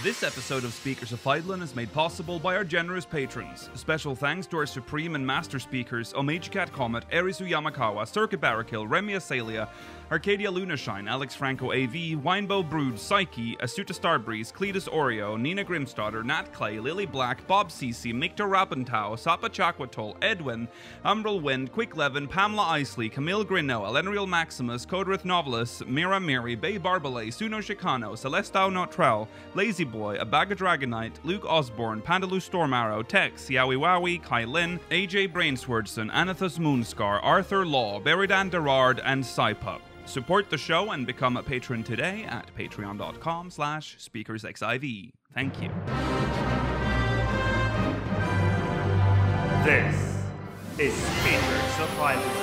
This episode of Speakers of Eidolon is made possible by our generous patrons. Special thanks to our supreme and master speakers, Omega Cat Comet, Erisu Yamakawa, Circuit Barrakill, Remy Asalia, Arcadia Lunashine, Alex Franco AV, Winebow Brood, Psyche, Asuta Starbreeze, Cletus Oreo, Nina Grimstadter, Nat Clay, Lily Black, Bob Cece, Mikta Rapentau, Sapa Chakwatol, Edwin, Umbral Wind, Quick Levin, Pamela Isley, Camille Grino, Elenriel Maximus, Codrith Novelist, Mira Miri, Bay Barbalay, Suno Chicano, Celestao Notrell, Lazy Boy, Abaga Dragonite, Luke Osborne, Pandaloo Stormarrow, Tex, Yowie Wowie, Kai Lin, AJ Brainswordson, Anathus Moonscar, Arthur Law, Beridan Derard, and Cypup. Support the show and become a patron today at patreon.com slash speakersxiv. Thank you. This is Speakers of Eidolon.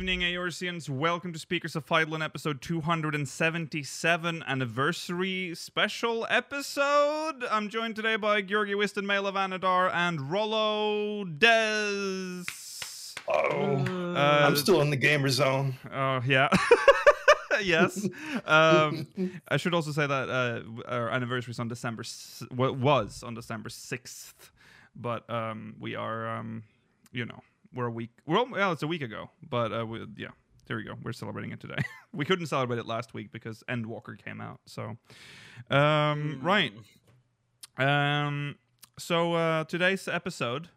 Evening, Eorzeans. Welcome to Speakers of Eidolon, episode 277, anniversary special episode. I'm joined today by Georgi Wiston, Mail of Anadar, and Rollo Des. Oh, Uh, I'm still in the gamer zone. Oh yeah. yes. Um, I should also say that uh, our anniversary is on December s- was on December sixth, but um, we are um, you know we're a week. Well, well, it's a week ago, but uh, we, yeah. There we go. We're celebrating it today. we couldn't celebrate it last week because Endwalker came out. So, um, right. Um, so uh, today's episode,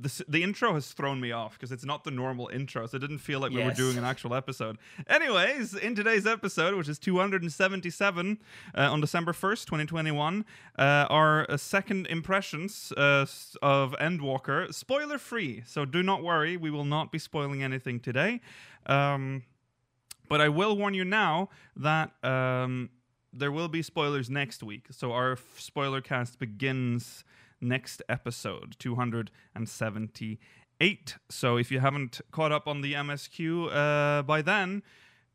the the intro has thrown me off because it's not the normal intro, so it didn't feel like we were doing an actual episode. Anyways, in today's episode, which is 277 uh, on December 1st, 2021, uh, our uh, second impressions uh, of Endwalker, spoiler free. So do not worry, we will not be spoiling anything today. Um, but I will warn you now that um, there will be spoilers next week. So our f- spoiler cast begins next episode, 278. So if you haven't caught up on the MSQ uh, by then,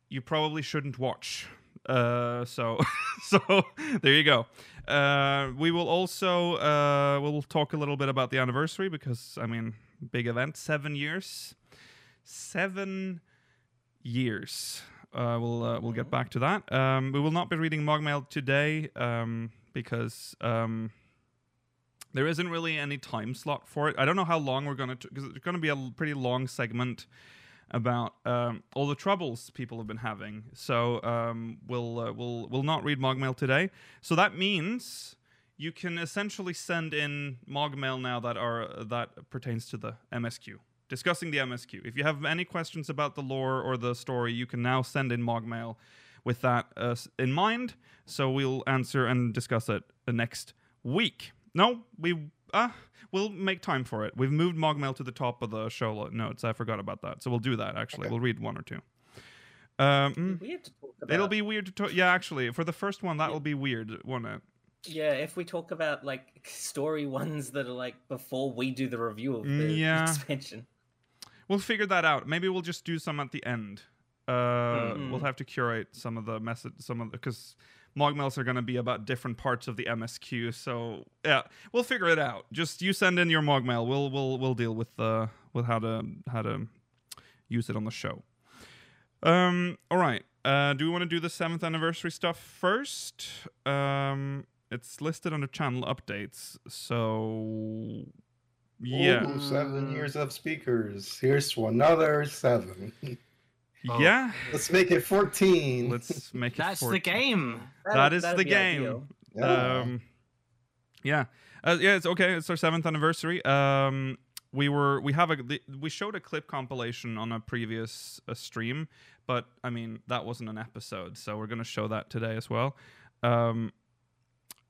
you probably shouldn't watch. Uh, so, so there you go. Uh, we will also uh, we'll talk a little bit about the anniversary because I mean, big event, seven years, seven years. Uh, we'll uh, we'll get back to that. Um, we will not be reading Mogmail today um, because um, there isn't really any time slot for it. I don't know how long we're gonna because it's gonna be a pretty long segment about um, all the troubles people have been having. So um, we'll uh, we'll we'll not read Mogmail today. So that means you can essentially send in Mogmail now that are that pertains to the MSQ. Discussing the MSQ. If you have any questions about the lore or the story, you can now send in Mogmail with that uh, in mind. So we'll answer and discuss it the next week. No, we uh, we'll make time for it. We've moved Mogmail to the top of the show notes. I forgot about that. So we'll do that actually. Okay. We'll read one or two. Um, mm, Weird to talk about. it'll be weird to talk. Yeah, actually, for the first one, that will be weird, won't it? Yeah, if we talk about like story ones that are like before we do the review of the Mm, yeah. expansion. We'll figure that out. Maybe we'll just do some at the end. Uh, Hmm. We'll have to curate some of the message, some of because Mogmails are going to be about different parts of the MSQ. So yeah, we'll figure it out. Just you send in your Mogmail. We'll we'll we'll deal with uh with how to how to use it on the show. Um. All right. Uh, do we want to do the seventh anniversary stuff first? Um, it's listed under channel updates. So yeah. Ooh, seven years of speakers. Here's to another seven. Yeah. Let's make it 14. Let's make it. That's the game. That That'd- is the game. Yeah. Um, yeah, uh, yeah. It's okay. It's our seventh anniversary. Um, we were we have a the, we showed a clip compilation on a previous uh, stream, but I mean that wasn't an episode, so we're gonna show that today as well. Um,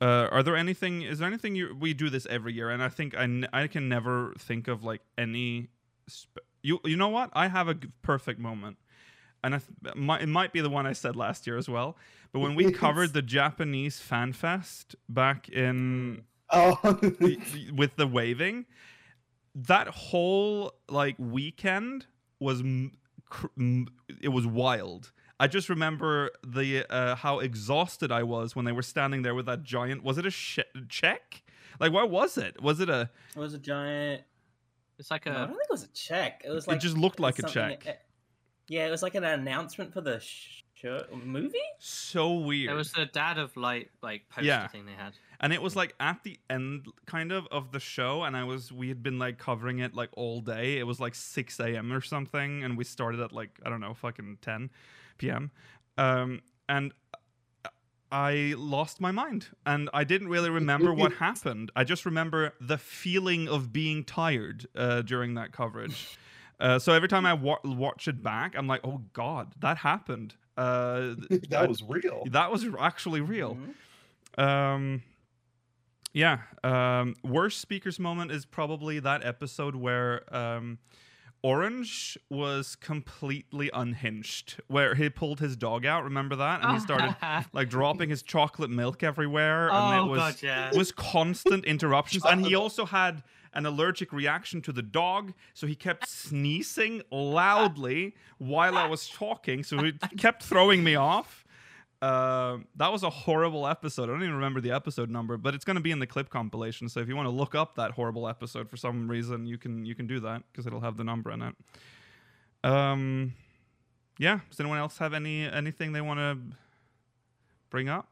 uh, are there anything? Is there anything you we do this every year? And I think I, n- I can never think of like any. Sp- you you know what? I have a g- perfect moment. And I th- might, it might be the one I said last year as well. But when we covered the Japanese fan fest back in Oh, with the waving, that whole like weekend was m- cr- m- it was wild. I just remember the uh, how exhausted I was when they were standing there with that giant. Was it a sh- check? Like what was it? Was it a? It was a giant. It's like No, I a don't think it was a check. It was like It just looked like a check. Yeah, it was like an announcement for the show movie. So weird. it was the dad of light like poster Yeah. thing they had. and it was like at the end kind of of the show and i was we had been like covering it like all day it was like 6 a.m or something and we started at like i don't know fucking 10 p.m um and i lost my mind and i didn't really remember what happened i just remember the feeling of being tired uh, during that coverage uh, so every time i wa- watch it back i'm like oh god that happened uh, that was real. that was actually real Mhm. um, yeah. Um, worst speakers moment is probably that episode where um, Orange was completely unhinged, where he pulled his dog out. Remember that? And he started like dropping his chocolate milk everywhere, and oh it was god, yeah. it was constant interruptions. and he also had an allergic reaction to the dog, so he kept sneezing loudly while I was talking. So he kept throwing me off. Uh, that was a horrible episode. I don't even remember the episode number, but it's going to be in the clip compilation. So if you want to look up that horrible episode for some reason, you can you can do that because it'll have the number in it. Um, yeah. Does anyone else have any anything they want to bring up?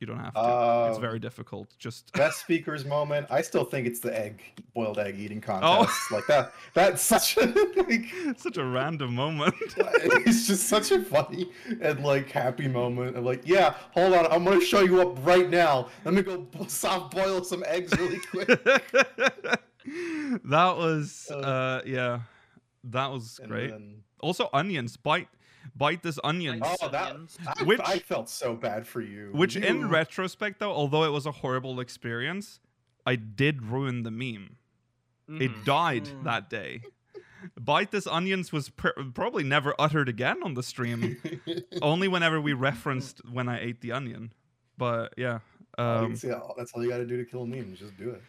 You don't have to. it's Um, very difficult. Just Best speakers moment. I still think it's the egg boiled egg eating Oh. contest. Like that. That's such a like, such a random moment. it's just such a funny and like happy moment. of like, yeah, hold on, I'm gonna show you up right now. Let me go soft boil some eggs really quick. that was Uh, uh yeah. That was great. then- Also onions. Bite bite this onion. Oh, that Onions. I, Which- I felt so bad for you. Which in retrospect though, although it was a horrible experience, I did ruin the meme. It Mhm. died Mm. that day. Bite this onions was pr- probably never uttered again on the stream. Only whenever we referenced when I ate the onion. But yeah. Um, see, that's all you got to do to kill a meme. Just do it.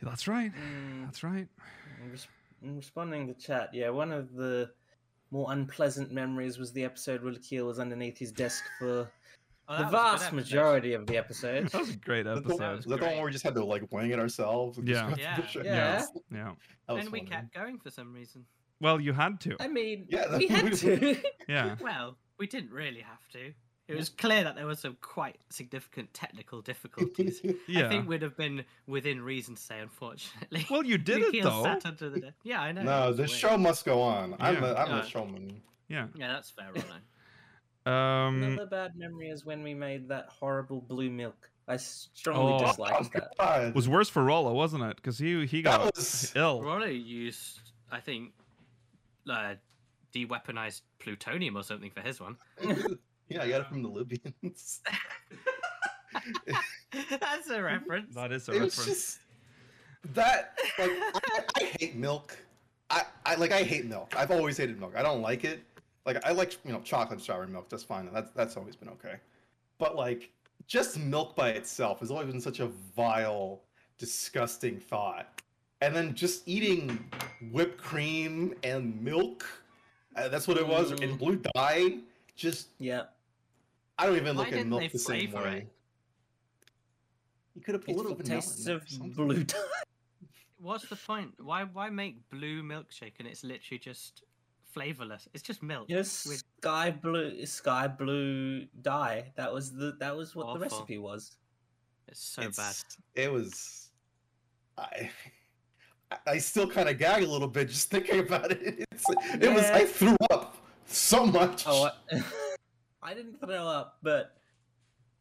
that's right. Mm, That's right. in res- in responding to chat, yeah, one of the more unpleasant memories was the episode where Lakil was underneath his desk for Oh, the that was a good vast majority of the episode. That was a great Is that the- episode. is that the one where we just had to like wing it ourselves? and just Yeah. go Yeah. Yeah. Yeah. That was And we funny. kept going for some reason. Well, you had to. I mean, Yeah, we had to. Yeah. Well, we didn't really have to. It was clear that there were some quite significant technical difficulties. Yeah. I think we'd have been within reason to say, unfortunately. Well, you did it though. Sat under the. Yeah, I know. no, the weird. show must go on. I'm Yeah. a, I'm Yeah. a showman. Yeah. Yeah, that's fair, Ronno. Um. Another bad memory is when we made that horrible blue milk. I strongly Oh. disliked that. God. was worse for Rollo, wasn't it? Because he he got was ill. Ronno used, I think, uh, de-weaponized plutonium or something for his one. yeah, I got it from the Libyans. that's a reference. That is a it reference. just that like I, I hate milk. I, I like I hate milk. I've always hated milk. I don't like it. Like I like you know chocolate strawberry milk just fine. That's that's always been okay. But like just milk by itself has always been such a vile, disgusting thought. And then just eating whipped cream and milk. Uh, that's what it was. Mm. And blue dye. Just Yeah, I don't even Why look at milk the same flavor way. it? You could have put a little for vanilla in tastes of blue dye. What's the point? Why why make blue milkshake and it's literally just flavorless? It's just milk. Just with- sky blue, sky blue dye. That was the that was what the recipe was. It's so bad. It was. I. I still kind of gag a little bit just thinking about it. It's, it was. I threw up so much. Oh, I, I didn't throw up, but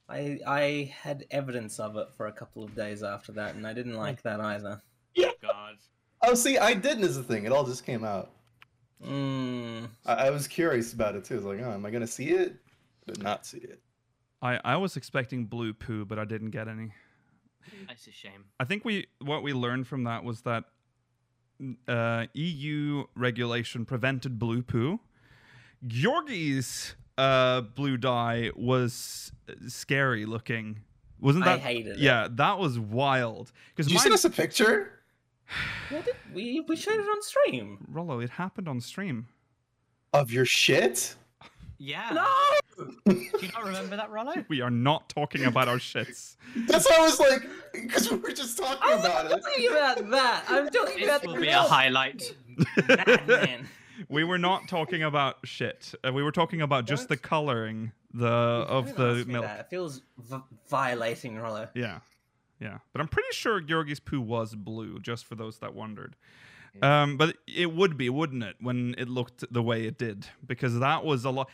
I I had evidence of it for a couple of days after that, and I didn't like that either. God. Oh, see, I didn't as a thing. It all just came out. Mm, I, I was curious about it too. I was like, oh, am I gonna see it? Did not see it. I I was expecting blue poo, but I didn't get any. That's a shame. I think we what we learned from that was that uh, EU regulation prevented blue poo Georgie's uh, blue dye was scary looking. Wasn't that? I that? hated it. Yeah, that was wild. Because Did you send us a picture? Yeah, did- we we showed it on stream. Rollo, it happened on stream. Of your shit? Yeah. No. Do you not remember that, Rollo? We are not talking about our shits. That's why I was like, because we were just talking about it. I'm about not it. talking about that. I'm talking about This will the be a milk. highlight. Madman. We were not talking about shit. Uh, we were talking about just the coloring the of the milk. It feels v- violating, Rollo. Yeah, yeah. But I'm pretty sure Georgie's poo was blue, just for those that wondered. Um, but it would be, wouldn't it, when it looked the way it did? Because that was a lot.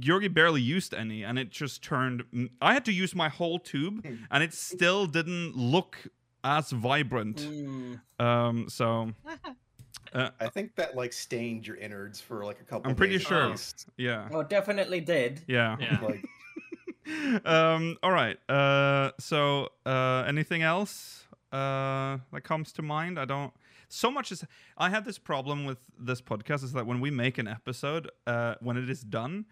Georgie barely used any, and it just turned. I had to use my whole tube, and it still didn't look as vibrant. Mm. Um, so uh, I think that like stained your innards for like a couple. I'm pretty days sure. least. yeah, Oh, definitely did. yeah. Yeah. Like, um all right uh so uh anything else uh that comes to mind i don't so much is i have this problem with this podcast is that when we make an episode uh when it is done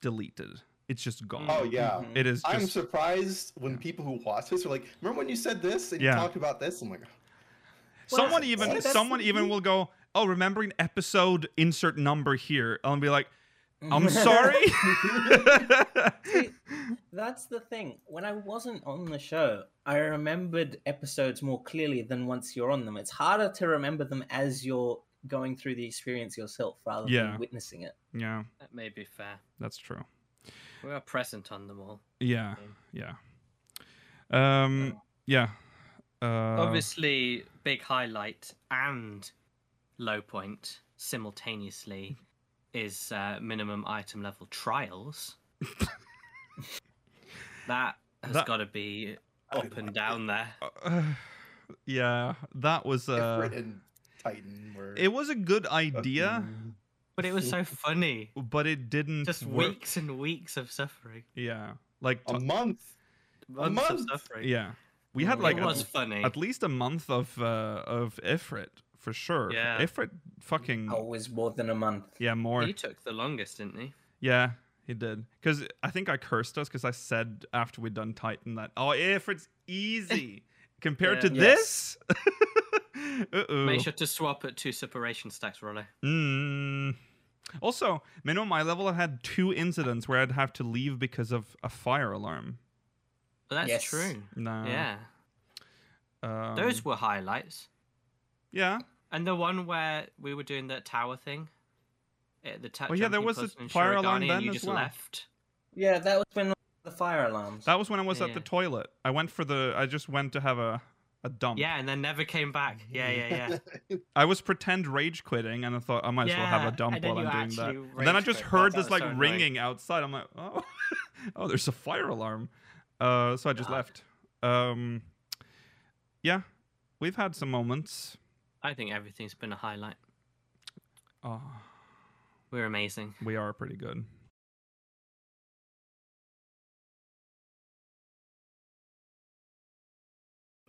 deleted it's just gone oh yeah. Mhm. it is I'm surprised when people who watch this are like, "Remember when you said this and Yeah. you talked about this?" I'm like, someone even see, someone even will go oh remembering episode insert number here i'll be like i'm sorry See, That's the thing. When I wasn't on the show, I remembered episodes more clearly than once you're on them. It's harder to remember them as you're going through the experience yourself rather Yeah. than witnessing it. yeah That may be fair. that's true We are present on them all. yeah yeah um yeah Obviously, big highlight and low point simultaneously is uh, minimum item level trials. that has That- got to be up and down there. Uh, yeah, that was uh Ifrit Titan were. it was a good idea, fucking- But it was so funny. but it didn't Just work. weeks and weeks of suffering. Yeah. Like a t- month. Months of month? Of suffering. yeah. We had like it a- was funny. at least a month of uh of Ifrit for sure. Yeah. Ifrit fucking Always more than a month. yeah, more. He took the longest, didn't he? Yeah, he did. Cuz I think I cursed us cuz I said after we'd done Titan that oh, Ifrit's easy compared Yeah. to Yes. this. Uh-oh. Make sure to swap at two separation stacks, Rollo. Mm. Also, minimum my level, I had two incidents where I'd have to leave because of a fire alarm. But that's Yes. true. No. yeah. Um, Those were highlights. Yeah. And the one where we were doing that tower thing. the ta- Oh, yeah, there was a puzzle fire alarm Shirogane, then and you as just well. left. Yeah, that was when the fire alarms. That was when I was at the toilet. I went for the. I just went to have a a dump. Yeah, and then never came back. Yeah, yeah, yeah. I was pretend rage quitting, and I thought I might as well have a dump while I'm doing that. And then I just quit. heard That this like so annoying. ringing outside. I'm like, oh, oh, there's a fire alarm. Uh, so I just God. left. Um, yeah, we've had some moments. I think everything's been a highlight. Oh, We're amazing. we are pretty good.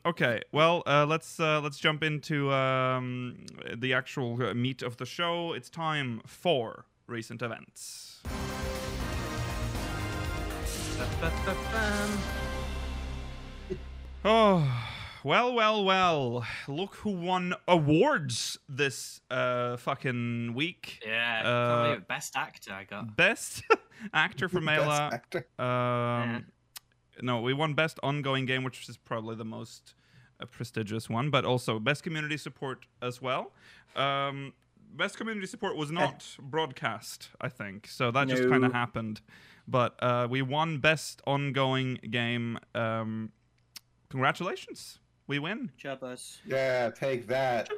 Okay, well, uh, let's uh, let's jump into um, the actual uh, meat of the show. It's time for recent events. Oh, well, well, well. Look who won awards this uh, fucking week. Yeah, Uh, best actor I got. Best actor for Best actor. Um, No, we won best ongoing game, which is probably the most uh, prestigious one, but also best community support as well. Um, best community support was not broadcast, I think, so that just kind of happened. But uh, we won best ongoing game. Um, congratulations, we win. Chubbas. Yeah, take that.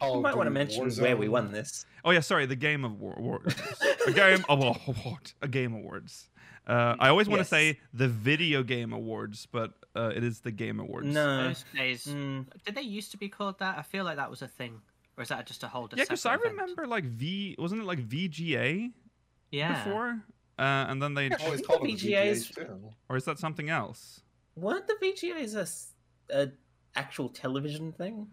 Call you might want to Duty mention where we won this. Oh yeah, sorry, the game award, awards. a game of award, a game awards. Uh, I always want to Yes. say the video game awards, but uh, it is the game awards. No. Those days. Mm, Did they used to be called that? I feel like that was a thing. Or is that just a whole Yeah, because I separate event? remember like V, wasn't it like VGA Yeah. before? Uh, and then they, Yeah, always think called the it the VGAs VGAs or is that something else? weren't the VGAs a actual television thing?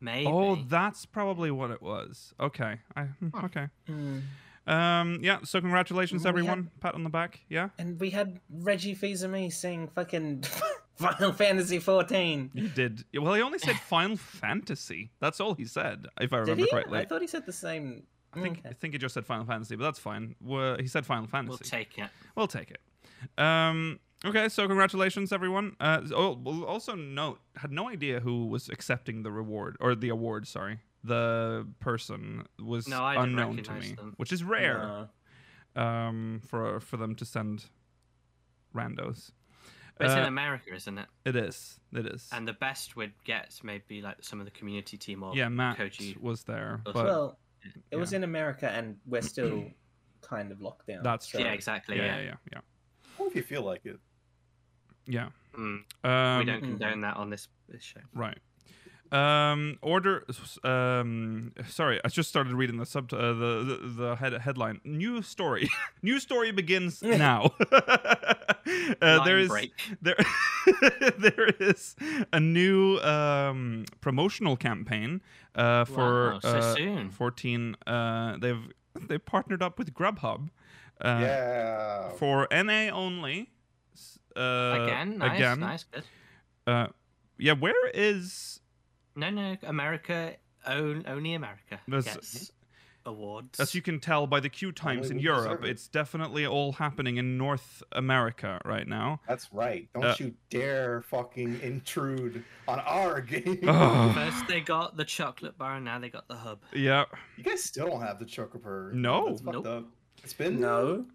Maybe. Oh, that's probably what it was. Okay, I hmm, Huh. okay. Mm. Um, yeah. So congratulations, We had- everyone. Pat on the back. Yeah. And we had Reggie Fils-Aimé sing fucking Final Fantasy 14. He did. Well, he only said Final Fantasy. That's all he said, if I Did remember he? correctly. I thought he said the same. I think Okay. I think he just said Final Fantasy, but that's fine. Well, he said Final Fantasy. We'll take it. We'll take it. Um, okay, so congratulations, everyone. Uh, oh, we'll also note, had no idea who was accepting the reward or the award. Sorry, the person was No, I unknown to me, them. which is rare No. um, for for them to send randos. But it's in Uh, America, isn't it? It is. It is. And the best we'd get maybe like some of the community team or yeah, Matt Koji. was there, Well, but well, it was in America, and we're still kind of locked down. That's so- true. Yeah, exactly. yeah, Yeah. yeah, yeah, yeah. Well, if you feel like it. yeah. Mm, Um, we don't condone that on this, this show. Right. Um, order. Um, sorry, I just started reading the sub. Uh, the, the the head headline. New story. New story begins now. uh, there break. there there is a new um, promotional campaign uh, for Wow, so uh, soon. 14. Uh, they've they partnered up with Grubhub. Uh, yeah. For NA only. Uh, again, nice, again. nice, good. Uh, yeah. Where is No, no, America, own, only America There's- gets awards. As you can tell by the queue times in Europe, it. it's definitely all happening in North America right now. That's right. Don't Uh, you dare fucking intrude on our game. Ugh. First they got the chocolate bar, and now they got the hub. Yeah, You guys still don't have the Chocoper. No. That's fucked Nope. up. It's been No.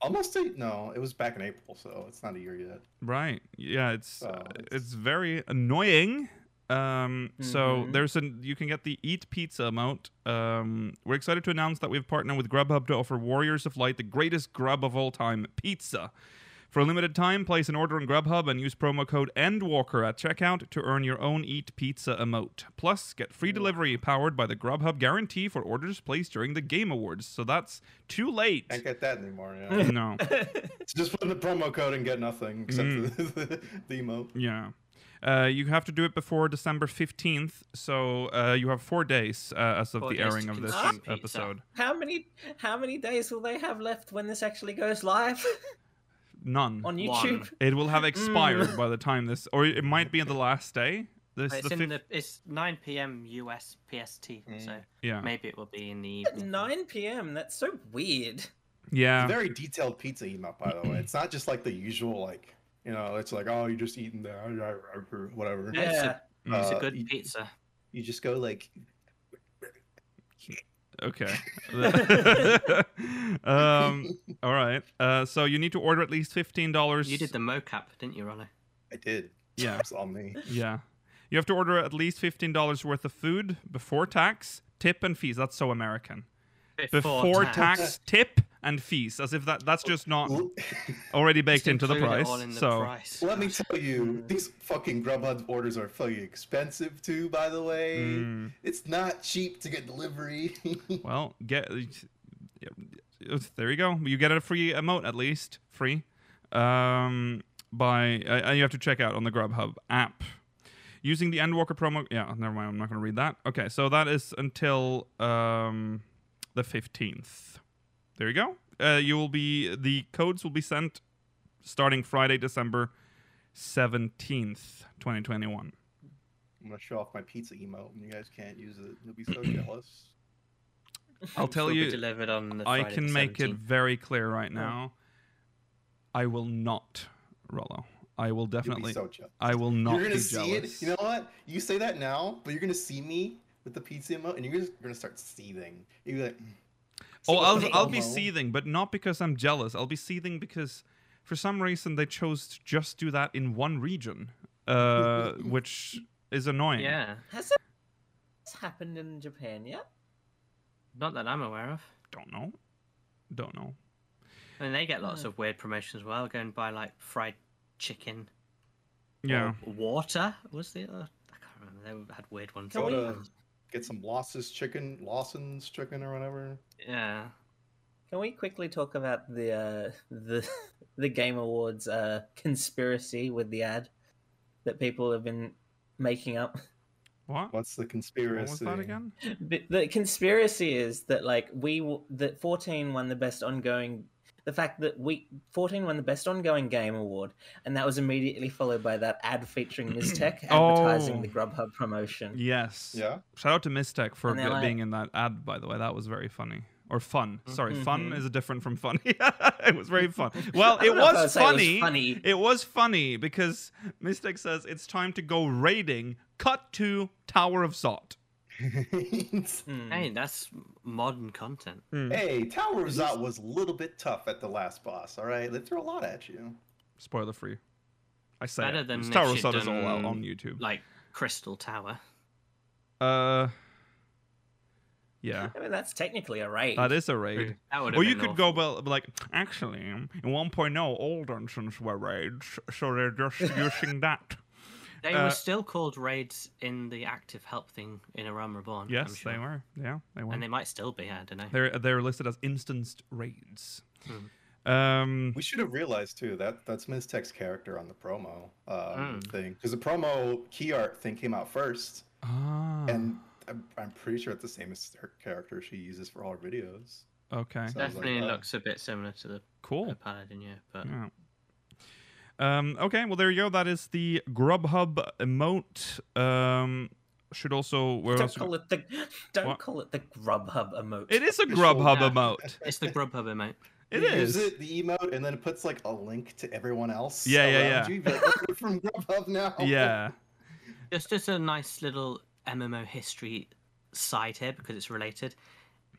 almost a no. It was back in April, so it's not a year yet. right. Yeah, it's So uh, it's- it's very annoying. Um, so Mhm. there's an you can get the Eat Pizza emote. Um, we're excited to announce that we've partnered with Grubhub to offer Warriors of Light the greatest grub of all time, pizza. For a limited time, place an order on Grubhub and use promo code ENDWALKER at checkout to earn your own Eat Pizza emote. Plus, get free delivery powered by the Grubhub guarantee for orders placed during the Game Awards. So that's too late. Can't get that anymore. Yeah. No. Just put in the promo code and get nothing except Mm. the, the emote. Yeah. Uh, you have to do it before December 15th, so uh, you have four days uh, as of Four the airing of this pizza. episode. How many how many days will they have left when this actually goes live None. on One. YouTube? It will have expired Mm. by the time this, or it might be on the last day. This It's the in fif- the it's 9 p.m. US PST, Mm. so yeah, maybe it will be in the At evening. 9 p.m. That's so weird. yeah, Very detailed pizza emote, by the way. It's not just like the usual, like you know, it's like oh, you're just eating there, whatever. Yeah, it's a- Mm. It's a Uh, good you- pizza. You just go like, okay. um, all right. Uh, so you need to order at least fifteen dollars. You did the mocap, didn't you, Rollo? I did. Yeah. It's on me. Yeah. You have to order at least fifteen dollars worth of food before tax, tip, and fees. That's so American. Before tax, tip, and fees, as if that that's just not already baked into the price. in the so price. Let me tell you, these fucking Grubhub orders are fucking expensive too. By the way, Mm. it's not cheap to get delivery. well, get yeah, there you go. You get a free emote at least, free. Um, by uh, you have to check out on the Grubhub app using the Endwalker promo. Yeah, never mind. I'm not going to read that. Okay, so that is until um the 15th. There you go. Uh, you will be the codes will be sent starting Friday, December 17th, 2021. I'm gonna show off my pizza emote, and you guys can't use it. You'll be so jealous. I'll tell you, delivered on the I Friday can the make it very clear right now. I will not, Rollo. I will You'll definitely. be so jealous. I will not you're gonna be see jealous. it. You know what? You say that now, but you're gonna see me with the pizza emote, and you're just gonna start seething. You're like, mm. Oh, I'll, I'll be seething, but not because I'm jealous. I'll be seething because, for some reason, they chose to just do that in one region, uh, which is annoying. Yeah, Has it has happened in Japan yet? not that I'm aware of. Don't know. Don't know. I mean, they get lots Hmm. of weird promotions as well. Go and buy like fried chicken. Yeah. Or water was the other. I can't remember. They had weird ones. Can we- to get some Losses chicken, Lawson's chicken, or whatever. Yeah. Can we quickly talk about the uh, the the Game Awards uh, conspiracy with the ad that people have been making up? What? What's the What conspiracy? was that again? The, the conspiracy is that like we that 14 won the best ongoing the fact that week 14 won the best ongoing game award and that was immediately followed by that ad featuring Mistech advertising Oh. the Grubhub promotion. Yes. Yeah. Shout out to Mistech for And be- like- being in that ad, by the way. That was very funny. Or fun. Sorry, fun Mhm. is different from funny. it was very fun. Well, it don't know if I would was say it was funny. funny. It was funny because Mistech says it's time to go raiding. Cut to Tower of Zot. Hmm. Hey, that's modern content. hey, Tower of Zot was a little bit tough at the last boss. All right, they threw a lot at you. Spoiler free. I say Better it. than Tower of if Zot is all out on YouTube. Like Crystal Tower. Uh, yeah, I mean that's technically a raid. that is a raid. That would Or you could go well, like actually in 1.0 all dungeons were raids, so they're just using that. They uh, were still called raids in the active help thing in A Realm Reborn. Yes, sure. they were. Yeah, they were. And they might still be, I don't know. They're they're listed as instanced raids. Hmm. Um, We should have realized too that that's Ms. Tech's character on the promo um, Mm. thing because the promo key art thing came out first, ah, and I'm, I'm pretty sure it's the same as her character she uses for all her videos. okay, So- Sounds like Definitely looks a bit similar to the, cool. the Paladin, yeah. But Yeah. Um, okay, well there you go. That is the Grubhub emote. Um, should also we're don't also, call it the don't What? call it the Grubhub emote. it is a Official- Grubhub Yeah. emote. it's the Grubhub emote. It is. It You is. Use it, the emote, and then it puts like a link to everyone else. Yeah, yeah, around yeah. You. Like, "Oh, from Grubhub now. Yeah. Just as a nice little MMO history side here because it's related.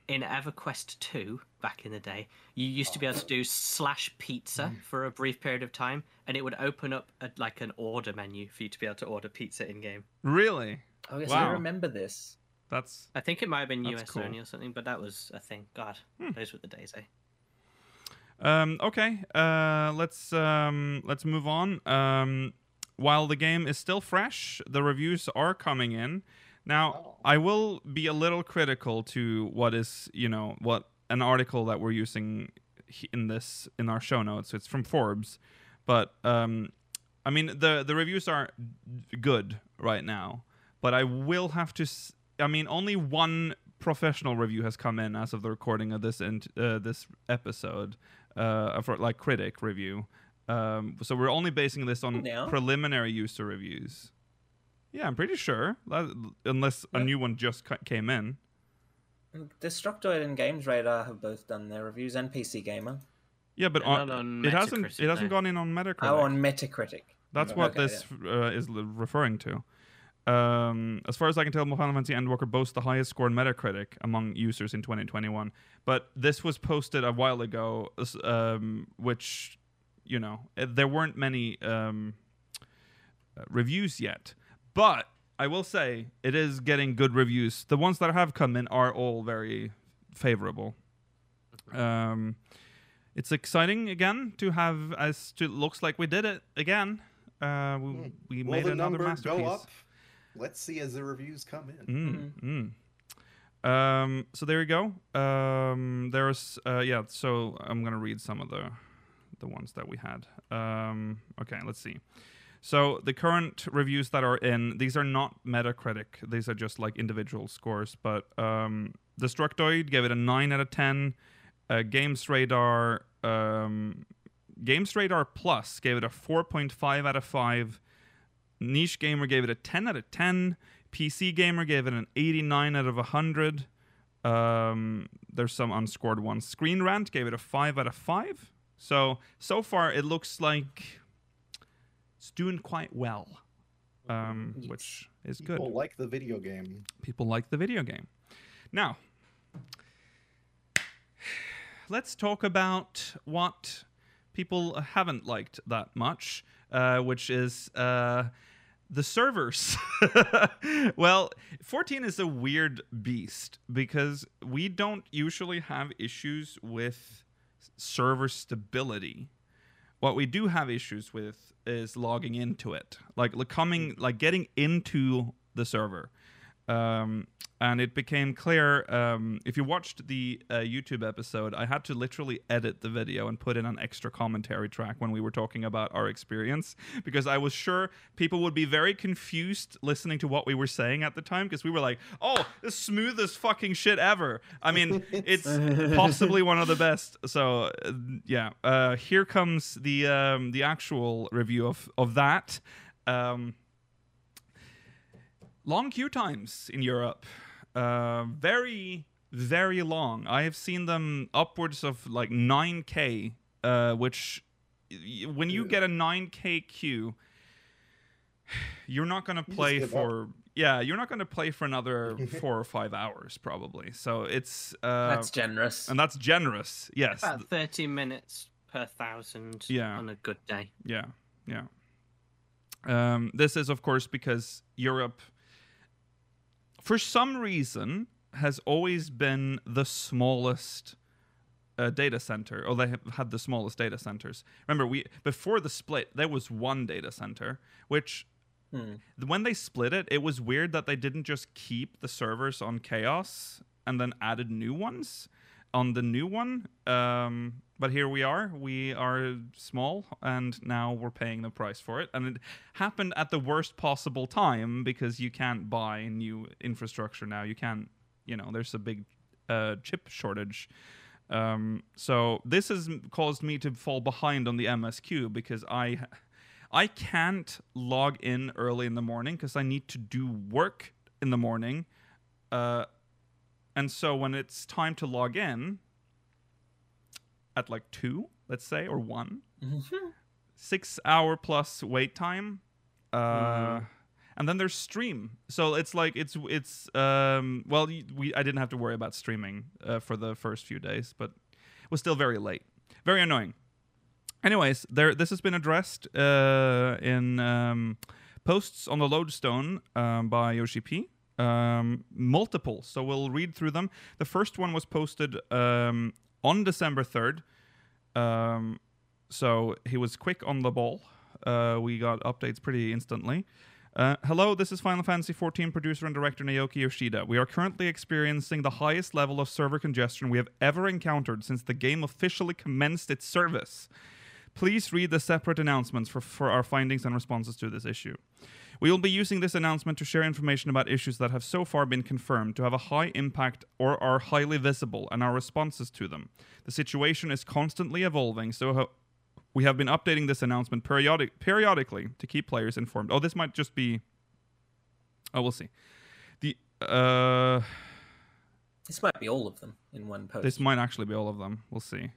In EverQuest 2, back in the day, you used to be able to do slash pizza for a brief period of time, and it would open up a, like an order menu for you to be able to order pizza in game. Really? oh yes, Wow. I remember this. That's I think it might have been US cool. only or something, but that was a thing. God, those were the days, eh? Um, okay, uh, let's um, let's move on. Um, while the game is still fresh, the reviews are coming in. Now, Oh. I will be a little critical to what is, you know, what an article that we're using in this in our show notes. It's from Forbes, but um, I mean the the reviews are good right now. But I will have to. S- I mean, only one professional review has come in as of the recording of this in, uh, this episode, uh, for like critic review. Um, so we're only basing this on Now? preliminary user reviews. Yeah, I'm pretty sure, that, unless a new one just ca- came in. Destructoid and Games Radar have both done their reviews, and PC Gamer. Yeah, but on, on it hasn't it hasn't though. gone in on Metacritic. Oh, on Metacritic. That's Okay, what okay, this uh, is referring to. Um, as far as I can tell, Final Fantasy Endwalker boasts the highest score in Metacritic among users in 2021. But this was posted a while ago, um, which, you know, eh, there weren't many um, uh, reviews yet. But I will say it is getting good reviews. The ones that have come in are all very favorable. Um, it's exciting again to have as to looks like we did it again. Uh, we, we Will made the another number masterpiece. go up? Let's see as the reviews come in. Mm, mm. Um, so there you go. Um, there's uh, yeah. So I'm gonna read some of the the ones that we had. Um, okay, let's see. So the current reviews that are in these are not Metacritic. These are just like individual scores. But um, Destructoid gave it a nine out of ten. Uh, Games Radar, um, Games Radar Plus gave it a four point five out of five. Niche Gamer gave it a 10 out of 10. PC Gamer gave it an 89 out of 100. Um, there's some unscored ones. Screen Rant gave it a 5 out of 5. So, so far, it looks like it's doing quite well, um, which is good. People like the video game. People like the video game. Now, let's talk about what people haven't liked that much, uh, which is uh, the servers. well, 14 is a weird beast because we don't usually have issues with server stability. What we do have issues with is logging into it, like coming, like getting into the server. Um, and it became clear um, if you watched the uh, YouTube episode, I had to literally edit the video and put in an extra commentary track when we were talking about our experience because I was sure people would be very confused listening to what we were saying at the time because we were like, "Oh, the smoothest fucking shit ever." I mean, it's possibly one of the best. So uh, yeah, uh, here comes the um, the actual review of of that. Um, long queue times in Europe. Uh, very, very long. I have seen them upwards of like 9k, uh, which when you get a 9k queue, you're not going to play give up. for. Yeah, you're not going to play for another four or five hours probably. So it's uh, That's generous. and that's generous. Yes, About 30 minutes per thousand Yeah. on a good day. Yeah, yeah. Um, this is, of course, because Europe, for some reason, has always been the smallest uh, data center, or they have had the smallest data centers. Remember, we before the split, there was one data center, which Hmm. when they split it, it was weird that they didn't just keep the servers on Chaos and then added new ones on the new one. Um, but here we are. We are small, and now we're paying the price for it. And it happened at the worst possible time because you can't buy new infrastructure now. You can't, you know, there's a big uh, chip shortage. Um, so this has caused me to fall behind on the MSQ because I I can't log in early in the morning because I need to do work in the morning. Uh, and so when it's time to log in at like two, let's say, or one, six hour plus wait time. Uh, And then there's stream, so it's like it's it's um well we I didn't have to worry about streaming uh, for the first few days, but it was still very late, very annoying. Anyways, there this has been addressed uh, in um, posts on the Lodestone um, by Yoshi P. Um, multiple, so we'll read through them. The first one was posted um, on December third, um, so he was quick on the ball. Uh, we got updates pretty instantly. Uh, hello, this is Final Fantasy XIV producer and director Naoki Yoshida. We are currently experiencing the highest level of server congestion we have ever encountered since the game officially commenced its service. Please read the separate announcements for, for our findings and responses to this issue. We will be using this announcement to share information about issues that have so far been confirmed to have a high impact or are highly visible and our responses to them. The situation is constantly evolving, so we have been updating this announcement periodic- periodically to keep players informed. Oh, this might just be. Oh, we'll see. The uh, This might be all of them in one post. this might actually be all of them. We'll see.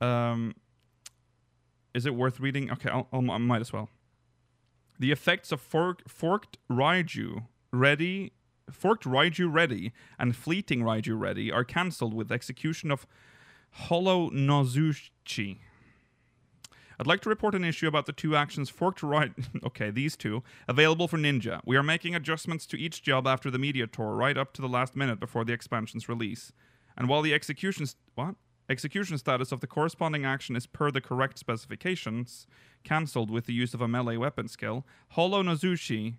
Um, is it worth reading? Okay, I'll, I'll, I might as well. The effects of fork, forked Raiju ready, forked Raiju ready, and fleeting Raiju ready are cancelled with execution of Hollow Nozuchi. I'd like to report an issue about the two actions forked right. okay, these two available for Ninja. We are making adjustments to each job after the media tour, right up to the last minute before the expansion's release. And while the executions, what execution status of the corresponding action is per the correct specifications, cancelled with the use of a melee weapon skill, Hollow Nozuchi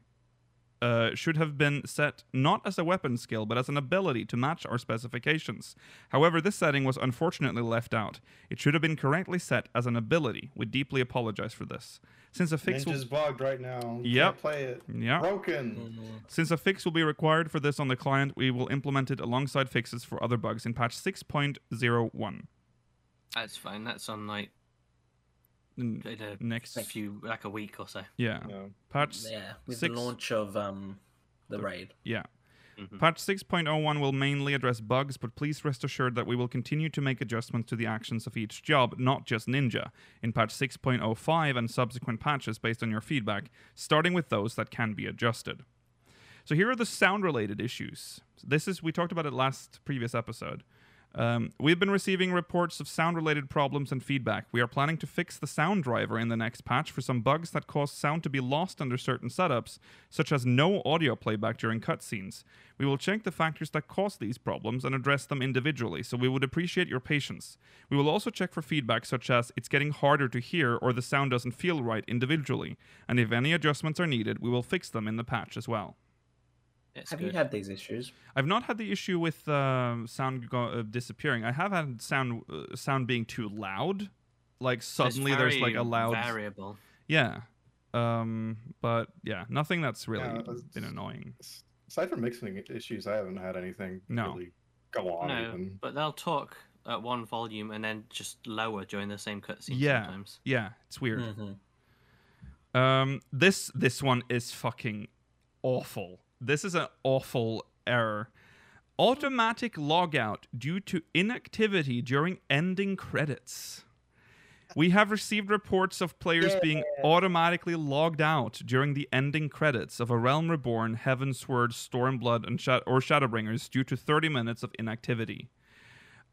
uh, should have been set not as a weapon skill, but as an ability to match our specifications. However, this setting was unfortunately left out. It should have been correctly set as an ability. We deeply apologize for this. Since a fix will, Ninja's bugged right now. You Yep. Play it. yeah, Broken. since a fix will be required for this on the client, we will implement it alongside fixes for other bugs in patch 6.01. That's fine. That's on like N- in a Next, few, like a week or so. yeah, Yeah. patch yeah, with six- the launch of um the raid. Yeah. Mhm. Patch 6.01 will mainly address bugs, but please rest assured that we will continue to make adjustments to the actions of each job, not just Ninja, in patch 6.05 and subsequent patches based on your feedback, starting with those that can be adjusted. So here are the sound related issues. This is we talked about it last previous episode. Um, we've been receiving reports of sound related problems and feedback. We are planning to fix the sound driver in the next patch for some bugs that cause sound to be lost under certain setups, such as no audio playback during cutscenes. We will check the factors that cause these problems and address them individually, so we would appreciate your patience. We will also check for feedback such as it's getting harder to hear or the sound doesn't feel right individually, and if any adjustments are needed, we will fix them in the patch as well. It's Have good. you had these issues? I've not had the issue with um, sound go- uh, disappearing. I have had sound uh, sound being too loud. Like It's suddenly there's like a loud variable. Yeah. Um but yeah, nothing that's really Yeah, it's- been annoying. Aside from mixing issues, I haven't had anything No. really go on. No, even. but they'll talk at one volume and then just lower during the same cutscene Yeah. sometimes. Yeah, it's weird. Mhm. Um this this one is fucking awful. This is an awful error. Automatic logout due to inactivity during ending credits. We have received reports of players being automatically logged out during the ending credits of A Realm Reborn, Heavensward, Stormblood, and Sha- or Shadowbringers due to 30 minutes of inactivity.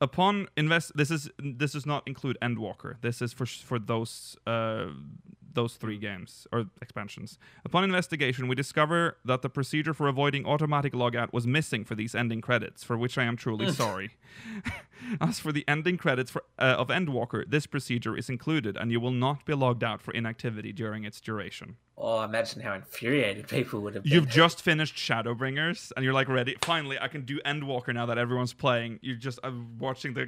Upon invest, this is this does not include Endwalker. This is for for those uh, those three games or expansions. Upon investigation, we discover that the procedure for avoiding automatic logout was missing for these ending credits, for which I am truly sorry. As for the ending credits for, uh, of Endwalker, this procedure is included, and you will not be logged out for inactivity during its duration. Oh, imagine how infuriated people would have been. You've just finished Shadowbringers, and you're like ready. Finally, I can do Endwalker now that everyone's playing. You're just uh, watching the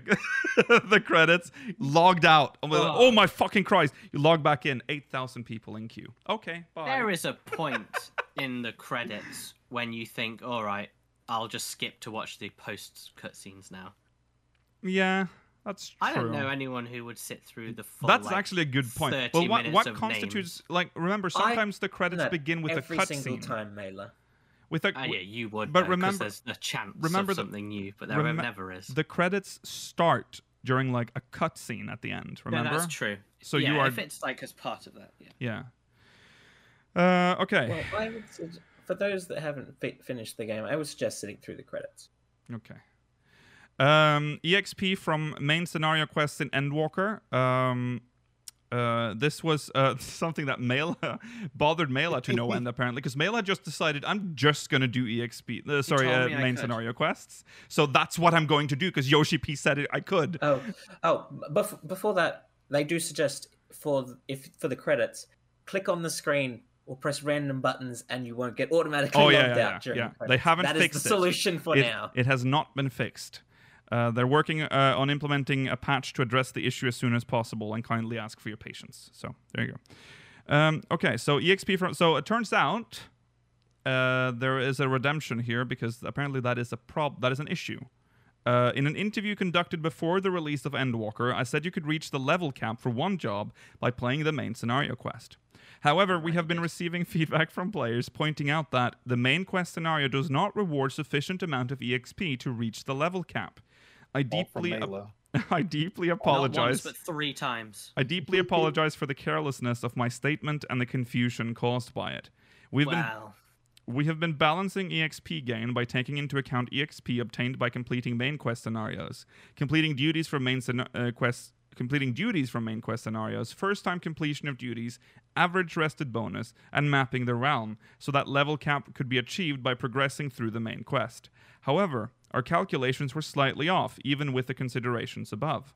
the credits, logged out. I'm like, Oh. oh my fucking Christ! You log back in, eight thousand people in queue. Okay, bye. There is a point in the credits when you think, all right, I'll just skip to watch the post cutscenes now. Yeah, that's true. I don't know anyone who would sit through the full. That's like, actually a good point. 30 Well, what, what constitutes names. like? Remember, I- sometimes the credits No, begin with a cutscene. every single cutscene. time, Mailer. With a Ah, yeah, you would. But But remember- remember, there's a chance remember of the- something new, but there remem- never is. the credits start during like a cutscene at the end. No, Remember? that's true. So yeah, you are if it's like as part of that. Yeah. yeah. Uh, okay. Well, I would for those that haven't fi- finished the game, I would suggest sitting through the credits. Okay. Um, EXP from main scenario quests in Endwalker. Um, uh, this was uh, something that Mela bothered Mela to no end apparently because Mela just decided I'm just gonna do EXP. Uh, sorry, uh, main scenario quests. So that's what I'm going to do because Yoshi P said it. I could. Oh, oh, but before that, they do suggest for if for the credits, click on the screen or press random buttons, and you won't get automatically Oh, logged yeah, yeah, out yeah, during yeah. the They haven't That is fixed the it. solution for it, now. it has not been fixed. Uh, they're working uh, on implementing a patch to address the issue as soon as possible and kindly ask for your patience. So there you go. Um, okay, so EXP from. So it turns out uh, there is a redemption here because apparently that is a prob that is an issue. Uh, in an interview conducted before the release of Endwalker, I said you could reach the level cap for one job by playing the main scenario quest. However, we have been receiving feedback from players pointing out that the main quest scenario does not reward sufficient amount of EXP to reach the level cap. I deeply, Mela. I deeply apologize. Not apologize. once, but three times. I deeply apologize for the carelessness of my statement and the confusion caused by it. We've been Wow. we have been balancing EXP gain by taking into account EXP obtained by completing main quest scenarios, completing duties from main scena- uh, quests, completing duties from main quest scenarios, first time completion of duties, average rested bonus, and mapping the realm so that level cap could be achieved by progressing through the main quest. However, our calculations were slightly off, even with the considerations above.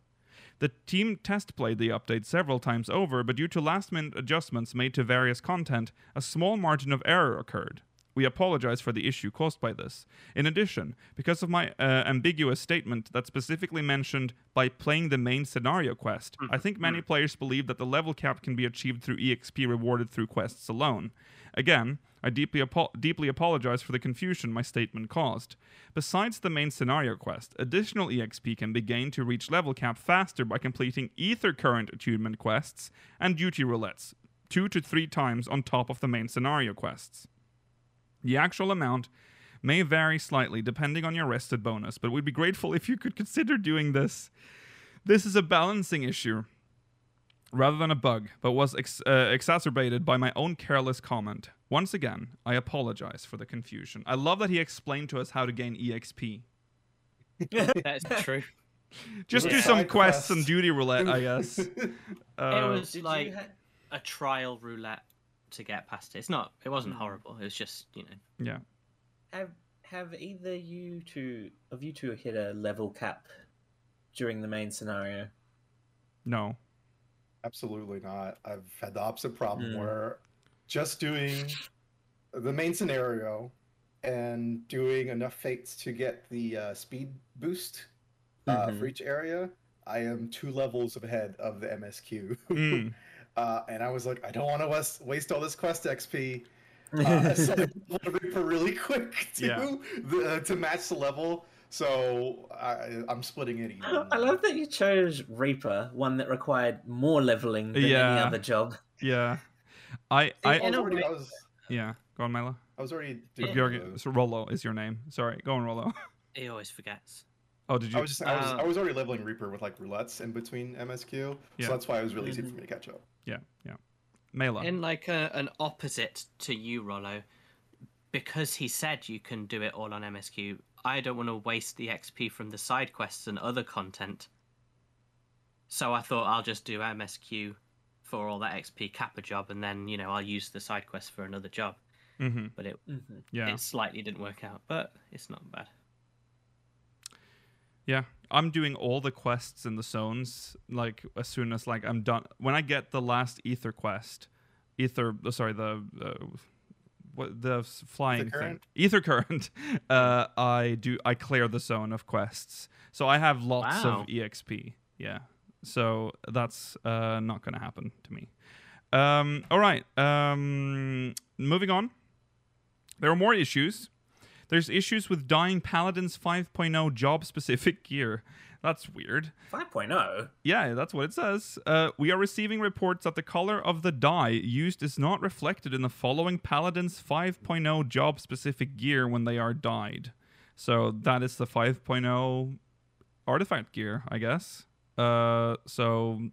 The team test played the update several times over, but due to last minute adjustments made to various content, a small margin of error occurred. We apologize for the issue caused by this. In addition, because of my uh, ambiguous statement that specifically mentioned by playing the main scenario quest, I think many players believe that the level cap can be achieved through EXP rewarded through quests alone. Again, I deeply, apo- deeply apologize for the confusion my statement caused. Besides the main scenario quest, additional EXP can be gained to reach level cap faster by completing Aether Current achievement quests and duty roulettes, two to three times on top of the main scenario quests. The actual amount may vary slightly depending on your rested bonus, but we'd be grateful if you could consider doing this. This is a balancing issue rather than a bug, but was ex- uh, exacerbated by my own careless comment. Once again, I apologize for the confusion. I love that he explained to us how to gain EXP. That's true. Just do some quests quests. and duty roulette, I guess. it Uh, was like ha- a trial roulette to get past it. It's not. It wasn't Hmm. horrible. It was just you know. yeah. have have either you two of you two hit a level cap during the main scenario? No. Absolutely not. I've had the opposite problem Hmm. where just doing the main scenario and doing enough fates to get the uh, speed boost uh, Mhm. for each area, I am two levels ahead of the MSQ. Mm. uh, and I was like, I don't want to waste, waste all this quest XP. Uh, so I really quick to Yeah. the, uh, to match the level. So I, I'm splitting it even. I love that you chose Reaper, one that required more leveling than any other job. Yeah. I I I was, already, I was yeah. Go on, Mila. I was already doing Bjorg, the- so Rollo is your name. Sorry. Go on, Rollo. He always forgets. Oh, did you? I was just I was, Uh, I was already leveling Reaper with like roulettes in between MSQ, Yeah. so that's why it was really easy Mhm. for me to catch up. Yeah. Yeah. Mela. In like a, an opposite to you, Rollo, because he said you can do it all on MSQ. I don't want to waste the XP from the side quests and other content. So I thought I'll just do MSQ for all that XP Kappa job, and then you know I'll use the side quest for another job. hmm But it Mhm. Yeah. it slightly didn't work out, but it's not bad. Yeah, I'm doing all the quests in the zones like as soon as like I'm done. When I get the last ether quest, ether, uh, sorry, the uh, what the flying thing, current? aether current. Uh, I do I clear the zone of quests, so I have lots Wow. of exp. Yeah, so that's uh, not gonna happen to me. Um, all right, um, moving on. There are more issues. There's issues with dying Paladin's 5.0 job specific gear. That's weird. 5.0. Yeah, that's what it says. Uh, we are receiving reports that the color of the dye used is not reflected in the following Paladin's 5.0 job specific gear when they are dyed. So that is the 5.0 artifact gear, I guess. Uh, so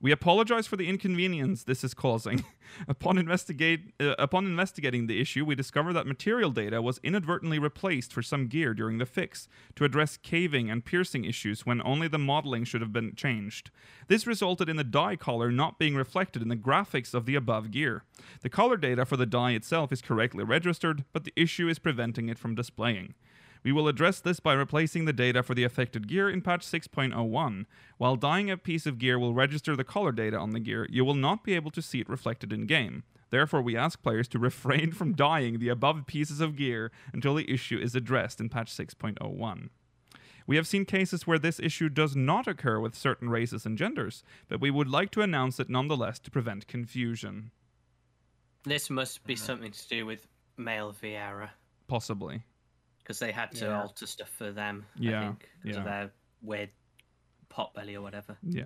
we apologize for the inconvenience this is causing. upon investigate uh, upon investigating the issue, we discovered that material data was inadvertently replaced for some gear during the fix to address caving and piercing issues when only the modeling should have been changed. This resulted in the dye color not being reflected in the graphics of the above gear. The color data for the dye itself is correctly registered, but the issue is preventing it from displaying. We will address this by replacing the data for the affected gear in patch 6.01. While dyeing a piece of gear will register the color data on the gear, you will not be able to see it reflected in game. Therefore, we ask players to refrain from dyeing the above pieces of gear until the issue is addressed in patch 6.01. We have seen cases where this issue does not occur with certain races and genders, but we would like to announce it nonetheless to prevent confusion. This must be something to do with male Viera Possibly. Because they had to Yeah. alter stuff for them. Yeah, I think because of yeah. their weird pot belly or whatever. Yeah.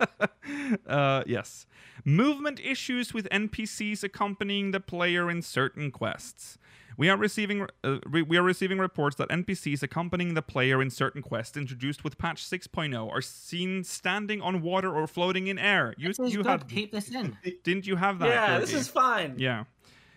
uh, yes. Movement issues with NPCs accompanying the player in certain quests. We are receiving uh, re- we are receiving reports that NPCs accompanying the player in certain quests introduced with patch 6.0 are seen standing on water or floating in air. You This is you good. had Keep this in. didn't you have that? yeah, this is fine. yeah.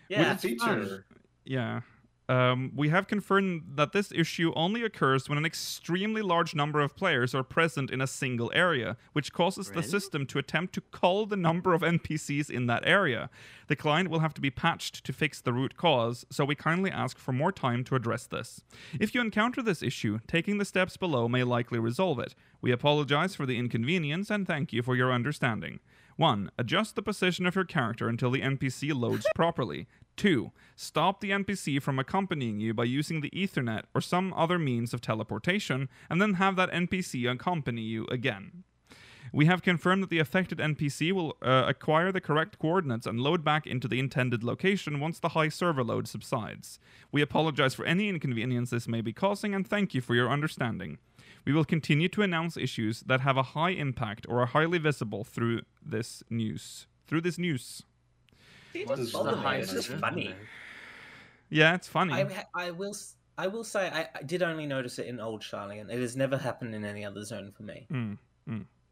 yeah. Good feature. Yeah. Um, we have confirmed that this issue only occurs when an extremely large number of players are present in a single area, which causes the system to attempt to cull the number of NPCs in that area. The client will have to be patched to fix the root cause, so we kindly ask for more time to address this. If you encounter this issue, taking the steps below may likely resolve it. We apologize for the inconvenience and thank you for your understanding. 1. Adjust the position of your character until the NPC loads properly. 2. Stop the NPC from accompanying you by using the Aetheryte or some other means of teleportation, and then have that NPC accompany you again. We have confirmed that the affected NPC will uh, acquire the correct coordinates and load back into the intended location once the high server load subsides. We apologize for any inconvenience this may be causing and thank you for your understanding. We will continue to announce issues that have a high impact or are highly visible through this news. Through this news. It What's doesn't the bother me. It's just funny. Yeah, it's funny. I, ha- I will. s- I will say I, I did only notice it in Old Sharlayan. It has never happened in any other zone for me. Mm.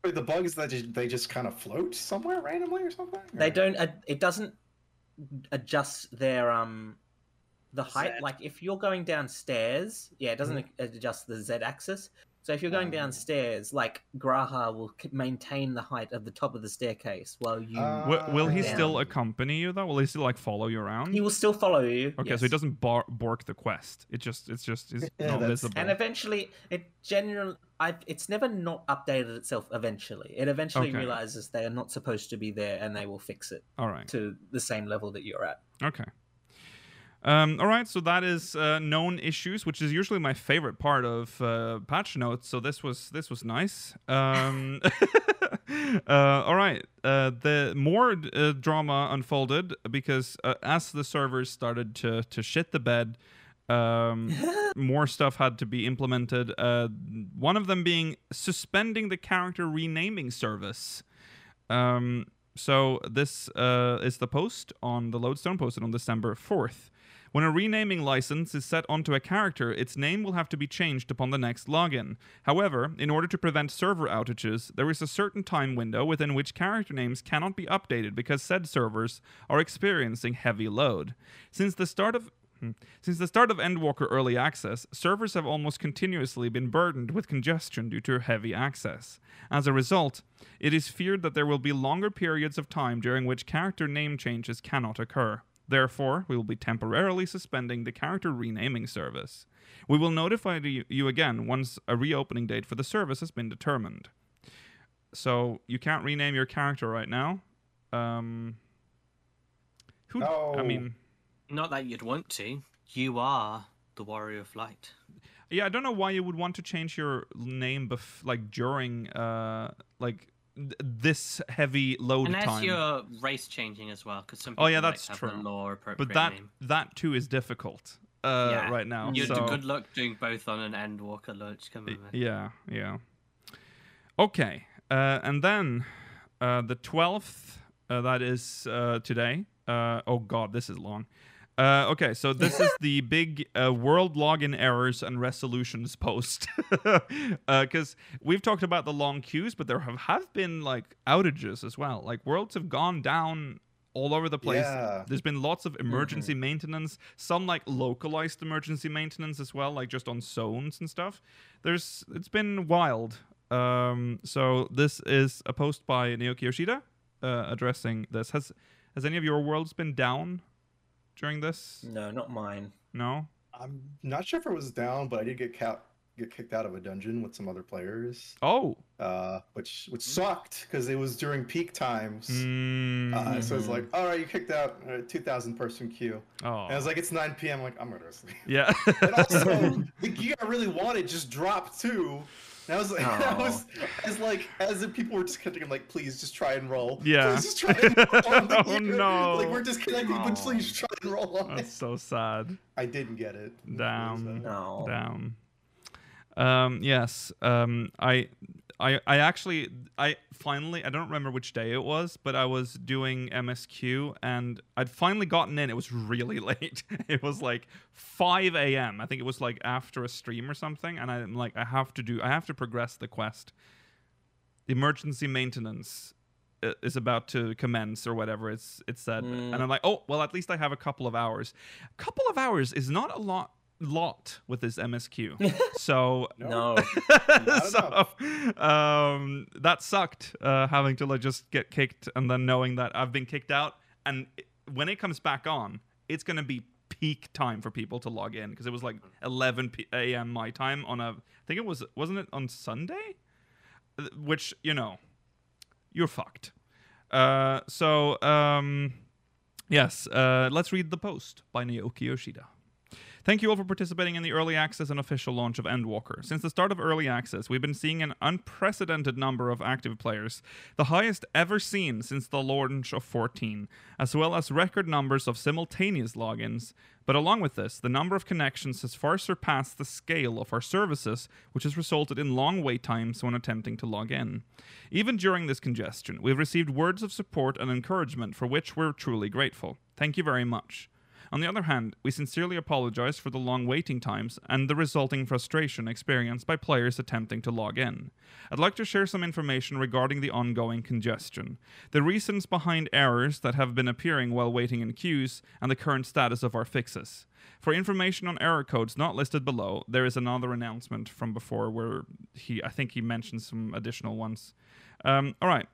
Wait, the bugs that just, they just kind of float somewhere randomly or something? They don't. It doesn't adjust their um the height. Z. Like if you're going downstairs, yeah, it doesn't adjust the z axis. So if you're going Oh. downstairs, like G'raha will k- maintain the height of the top of the staircase while you. Ah. W- will he down. still accompany you though? Will he still like follow you around? he will still follow you. Okay, yes. so he doesn't bar- bork the quest. It just it's just is Yeah, not visible. And eventually, it generally, I it's never not updated itself. Eventually, it eventually Okay. realizes they are not supposed to be there, and they will fix it All right. to the same level that you're at. Okay. Um, all right, so that is uh, known issues, which is usually my favorite part of uh, patch notes. So this was this was nice. Um, uh, all right, uh, the more uh, drama unfolded because uh, as the servers started to to shit the bed, um, more stuff had to be implemented. Uh, one of them being suspending the character renaming service. Um, so this uh, is the post on the Lodestone posted on December 4th. When a renaming license is set onto a character, its name will have to be changed upon the next login. However, in order to prevent server outages, there is a certain time window within which character names cannot be updated because said servers are experiencing heavy load. Since the start of. Since the start of Endwalker Early Access, servers have almost continuously been burdened with congestion due to heavy access. As a result, it is feared that there will be longer periods of time during which character name changes cannot occur. Therefore, we will be temporarily suspending the character renaming service. We will notify you again once a reopening date for the service has been determined. So, you can't rename your character right now. Um, who? I mean, Not that you'd want to. You are the Warrior of Light. Yeah, I don't know why you would want to change your name bef- like during uh like th- this heavy load Unless time. you're race changing as well, because some Oh, yeah, that's have true. law appropriate but that name. that too is difficult uh Yeah. right now. You're so good luck doing both on an Endwalker launch. Come on, man. yeah, yeah. Okay, uh, and then uh, the twelfth. Uh, that is uh, today. Uh, oh God, this is long. Uh, okay, so this is the big uh, world login errors and resolutions post. Because we've talked about the long queues, but there have, have been like outages as well. Like worlds have gone down all over the place. Yeah. There's been lots of emergency maintenance, some like localized emergency maintenance as well, like just on zones and stuff. There's it's been wild. Um, so this is a post by Naoki Yoshida uh, addressing this. Has has any of your worlds been down during this? No, not mine. No. I'm not sure if it was down, but I did get ca- get kicked out of a dungeon with some other players, Oh. uh, which which sucked because it was during peak times. Mm. Uh, so it's Mhm. like, all right, you kicked out a 2,000 person queue. oh. And I was like, it's 9 p.m. I'm like, I'm gonna go to sleep. yeah. And also, the gear I really wanted just dropped too. And I was like, I was as like as if people were disconnecting. I'm like, please just try and roll. Yeah. Please just try and roll. on the Oh, no. Like we're disconnecting, but Aw. please try and roll on it. That's so sad. I didn't get it. Damn. No. down. Um, yes. Um, I, I, I actually, I finally, I don't remember which day it was, but I was doing MSQ and I'd finally gotten in. It was really late. it was like 5 a.m. I think it was like after a stream or something. And I'm like, I have to do, I have to progress the quest. Emergency maintenance is about to commence or whatever it's it said Mm. and i'm like oh well at least i have a couple of hours a couple of hours is not a lot lot with this msq so No. So um that sucked uh having to like just get kicked and then knowing that i've been kicked out. And it- when it comes back on it's gonna be peak time for people to log in because it was like 11 p- a.m my time on a i think it was wasn't it on sunday? Uh, which you know you're fucked. Uh so um yes uh let's read the post by naoki yoshida Thank you all for participating in the early access and official launch of Endwalker. Since the start of early access, we've been seeing an unprecedented number of active players, the highest ever seen since the launch of 14, as well as record numbers of simultaneous logins. But along with this, the number of connections has far surpassed the scale of our services, which has resulted in long wait times when attempting to log in. Even during this congestion, we've received words of support and encouragement for which we're truly grateful. Thank you very much. On the other hand, we sincerely apologize for the long waiting times and the resulting frustration experienced by players attempting to log in. I'd like to share some information regarding the ongoing congestion, the reasons behind errors that have been appearing while waiting in queues, and the current status of our fixes. For information on error codes not listed below, there is another announcement from before where he I think he mentioned some additional ones. Um, all right.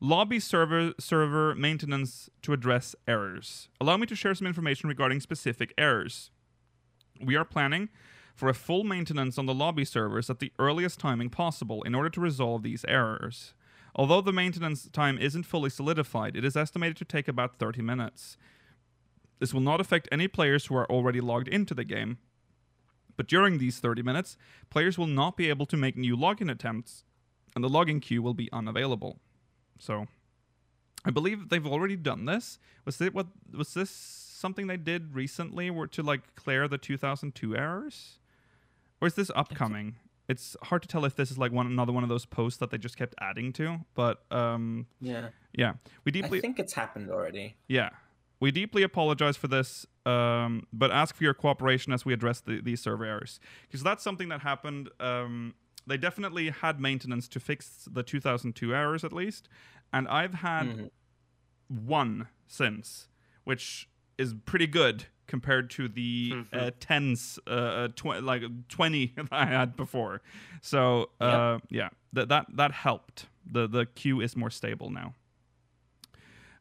Lobby server server maintenance to address errors. Allow me to share some information regarding specific errors. We are planning for a full maintenance on the lobby servers at the earliest timing possible in order to resolve these errors. Although the maintenance time isn't fully solidified, it is estimated to take about 30 minutes. This will not affect any players who are already logged into the game. But during these 30 minutes, players will not be able to make new login attempts, and the login queue will be unavailable. So, I believe they've already done this. Was it what was this something they did recently, were to like clear the 2002 errors, or is this upcoming? It's hard to tell if this is like one another one of those posts that they just kept adding to. But um, Yeah. yeah, we deeply I deeply think it's happened already. yeah. We deeply apologize for this, um, but ask for your cooperation as we address the, these server errors. Because that's something that happened. Um, they definitely had maintenance to fix the 2002 errors at least. And I've had Mhm. one since, which is pretty good compared to the uh, tens, uh, tw- like 20 that I had before. So, uh, yeah, that, that, that helped. The, the queue is more stable now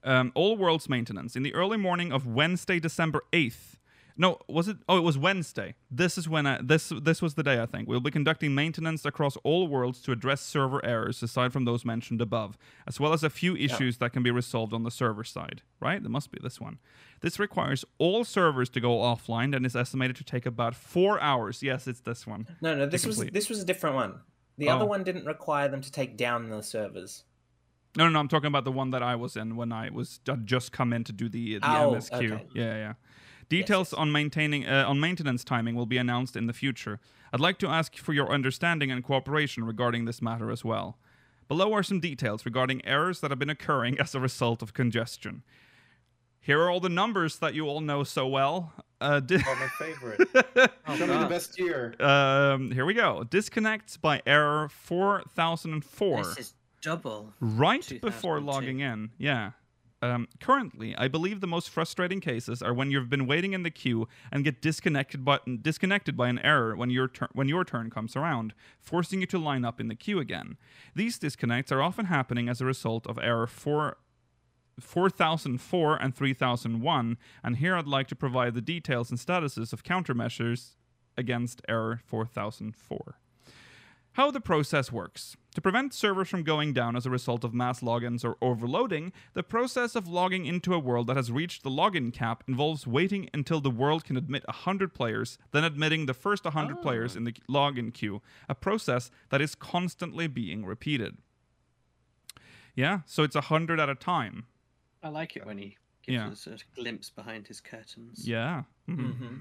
um, all worlds maintenance in the early morning of Wednesday, December eighth. No, was it? Oh, it was Wednesday. This is when I, this this was the day I think we'll be conducting maintenance across all worlds to address server errors aside from those mentioned above, as well as a few issues that can be resolved on the server side. Right? It must be this one. This requires all servers to go offline and is estimated to take about four hours. Yes, it's this one. No, no, this was this was a different one. The Oh. other one didn't require them to take down the servers. No, no, no. I'm talking about the one that I was in when I was I'd just come in to do the the Oh, MSQ. okay. Yeah, yeah. Details on maintaining uh, on maintenance timing will be announced in the future. I'd like to ask for your understanding and cooperation regarding this matter as well. Below are some details regarding errors that have been occurring as a result of congestion. Here are all the numbers that you all know so well. Uh, di- Oh, my favorite. Show me the best year. um, here we go. Disconnects by error 4004 This is double. right before logging in. Yeah. Um, currently, I believe the most frustrating cases are when you've been waiting in the queue and get disconnected by, disconnected by an error when your turn when your turn comes around, forcing you to line up in the queue again. These disconnects are often happening as a result of error 4 4004 and 3001, and here I'd like to provide the details and statuses of countermeasures against error 4004 how the process works. To prevent servers from going down as a result of mass logins or overloading, the process of logging into a world that has reached the login cap involves waiting until the world can admit 100 players, then admitting the first 100 players in the login queue, a process that is constantly being repeated. Yeah, so it's 100 at a time. I like it when he gives Yeah. us a glimpse behind his curtains. Yeah. Mhm. Mm-hmm.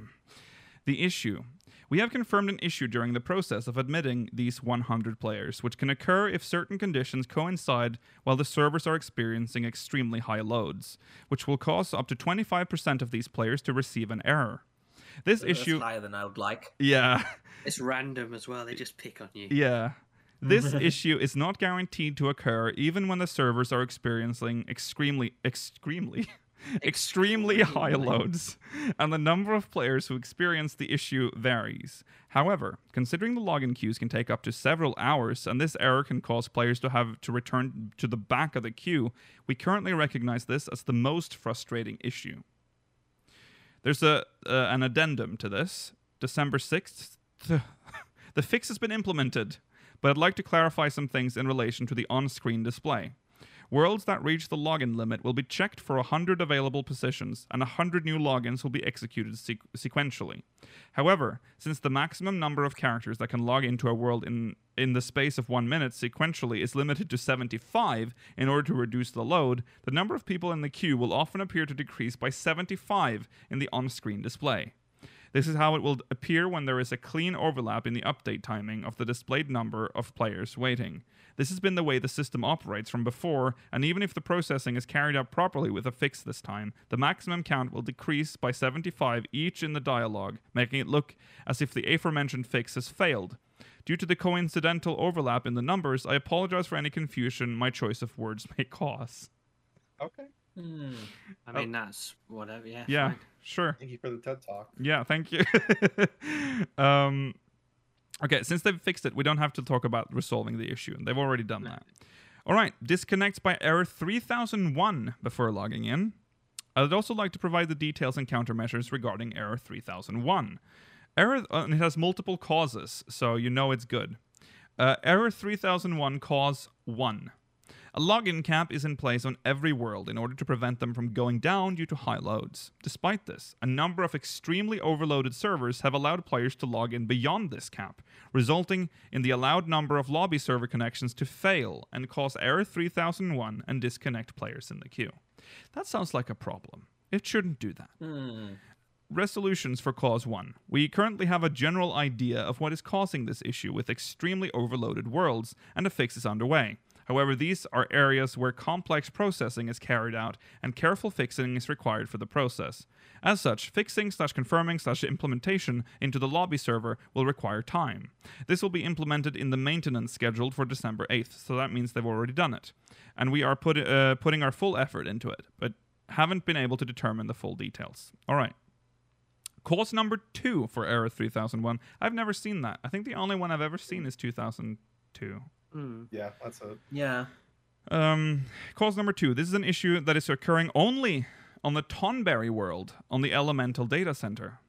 The issue. We have confirmed an issue during the process of admitting these 100 players, which can occur if certain conditions coincide while the servers are experiencing extremely high loads, which will cause up to 25% of these players to receive an error. This That's issue. higher than I would like. Yeah. It's random as well. They just pick on you. Yeah. This issue is not guaranteed to occur even when the servers are experiencing extremely, extremely, extremely high loads, and the number of players who experience the issue varies. However, considering the login queues can take up to several hours, and this error can cause players to have to return to the back of the queue, we currently recognize this as the most frustrating issue. There's a uh, an addendum to this. December 6th, the fix has been implemented, but I'd like to clarify some things in relation to the on screen display. Worlds that reach the login limit will be checked for 100 available positions, and 100 new logins will be executed sequ- sequentially. However, since the maximum number of characters that can log into a world in, in the space of one minute sequentially is limited to 75 in order to reduce the load, the number of people in the queue will often appear to decrease by 75 in the on screen display. This is how it will appear when there is a clean overlap in the update timing of the displayed number of players waiting. This has been the way the system operates from before, and even if the processing is carried out properly with a fix this time, the maximum count will decrease by 75 each in the dialogue, making it look as if the aforementioned fix has failed. Due to the coincidental overlap in the numbers, I apologize for any confusion my choice of words may cause. Okay. Hmm. I mean, that's whatever. Yeah. Yeah, fine. Sure. Thank you for the TED talk. Yeah, thank you. um, okay, since they've fixed it, we don't have to talk about resolving the issue. and They've already done that. All right, disconnects by error 3001 before logging in. I'd also like to provide the details and countermeasures regarding error 3001. Error, uh, and it has multiple causes, so you know it's good. Uh, error 3001 cause 1. A login cap is in place on every world in order to prevent them from going down due to high loads. Despite this, a number of extremely overloaded servers have allowed players to log in beyond this cap, resulting in the allowed number of lobby server connections to fail and cause error 3001 and disconnect players in the queue. That sounds like a problem. It shouldn't do that. Hmm. Resolutions for Cause 1. We currently have a general idea of what is causing this issue with extremely overloaded worlds, and a fix is underway. However, these are areas where complex processing is carried out, and careful fixing is required for the process. As such, fixing slash confirming slash implementation into the lobby server will require time. This will be implemented in the maintenance scheduled for December 8th, so that means they've already done it. And we are put, uh, putting our full effort into it, but haven't been able to determine the full details. All right. Cause number two for Error 3001. I've never seen that. I think the only one I've ever seen is 2002. Hmm. Yeah, that's it. Yeah. Um, cause number two. This is an issue that is occurring only on the Tonberry world on the Elemental Data Center.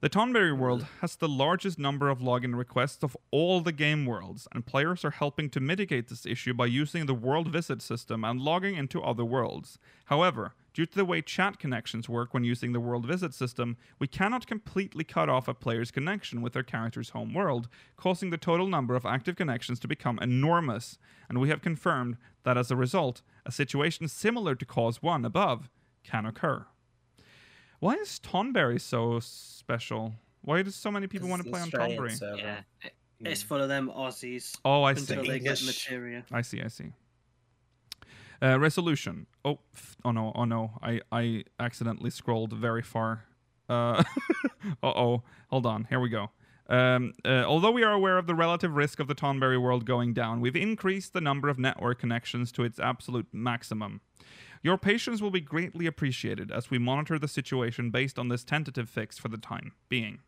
The Tonberry world has the largest number of login requests of all the game worlds, and players are helping to mitigate this issue by using the world visit system and logging into other worlds. However, due to the way chat connections work when using the world visit system, we cannot completely cut off a player's connection with their character's home world, causing the total number of active connections to become enormous. And we have confirmed that as a result, a situation similar to cause 1 above can occur. Why is Tonberry so special? Why do so many people want to play on Tonberry? server. Yeah. Hmm. It's full of them Aussies Oh, I see. until they get English. materia. I see. I see. Uh, resolution. Oh, oh no! Oh no! I I accidentally scrolled very far. Uh oh. Hold on. Here we go. Um, uh, although we are aware of the relative risk of the Tonberry world going down, we've increased the number of network connections to its absolute maximum. Your patience will be greatly appreciated as we monitor the situation based on this tentative fix for the time being.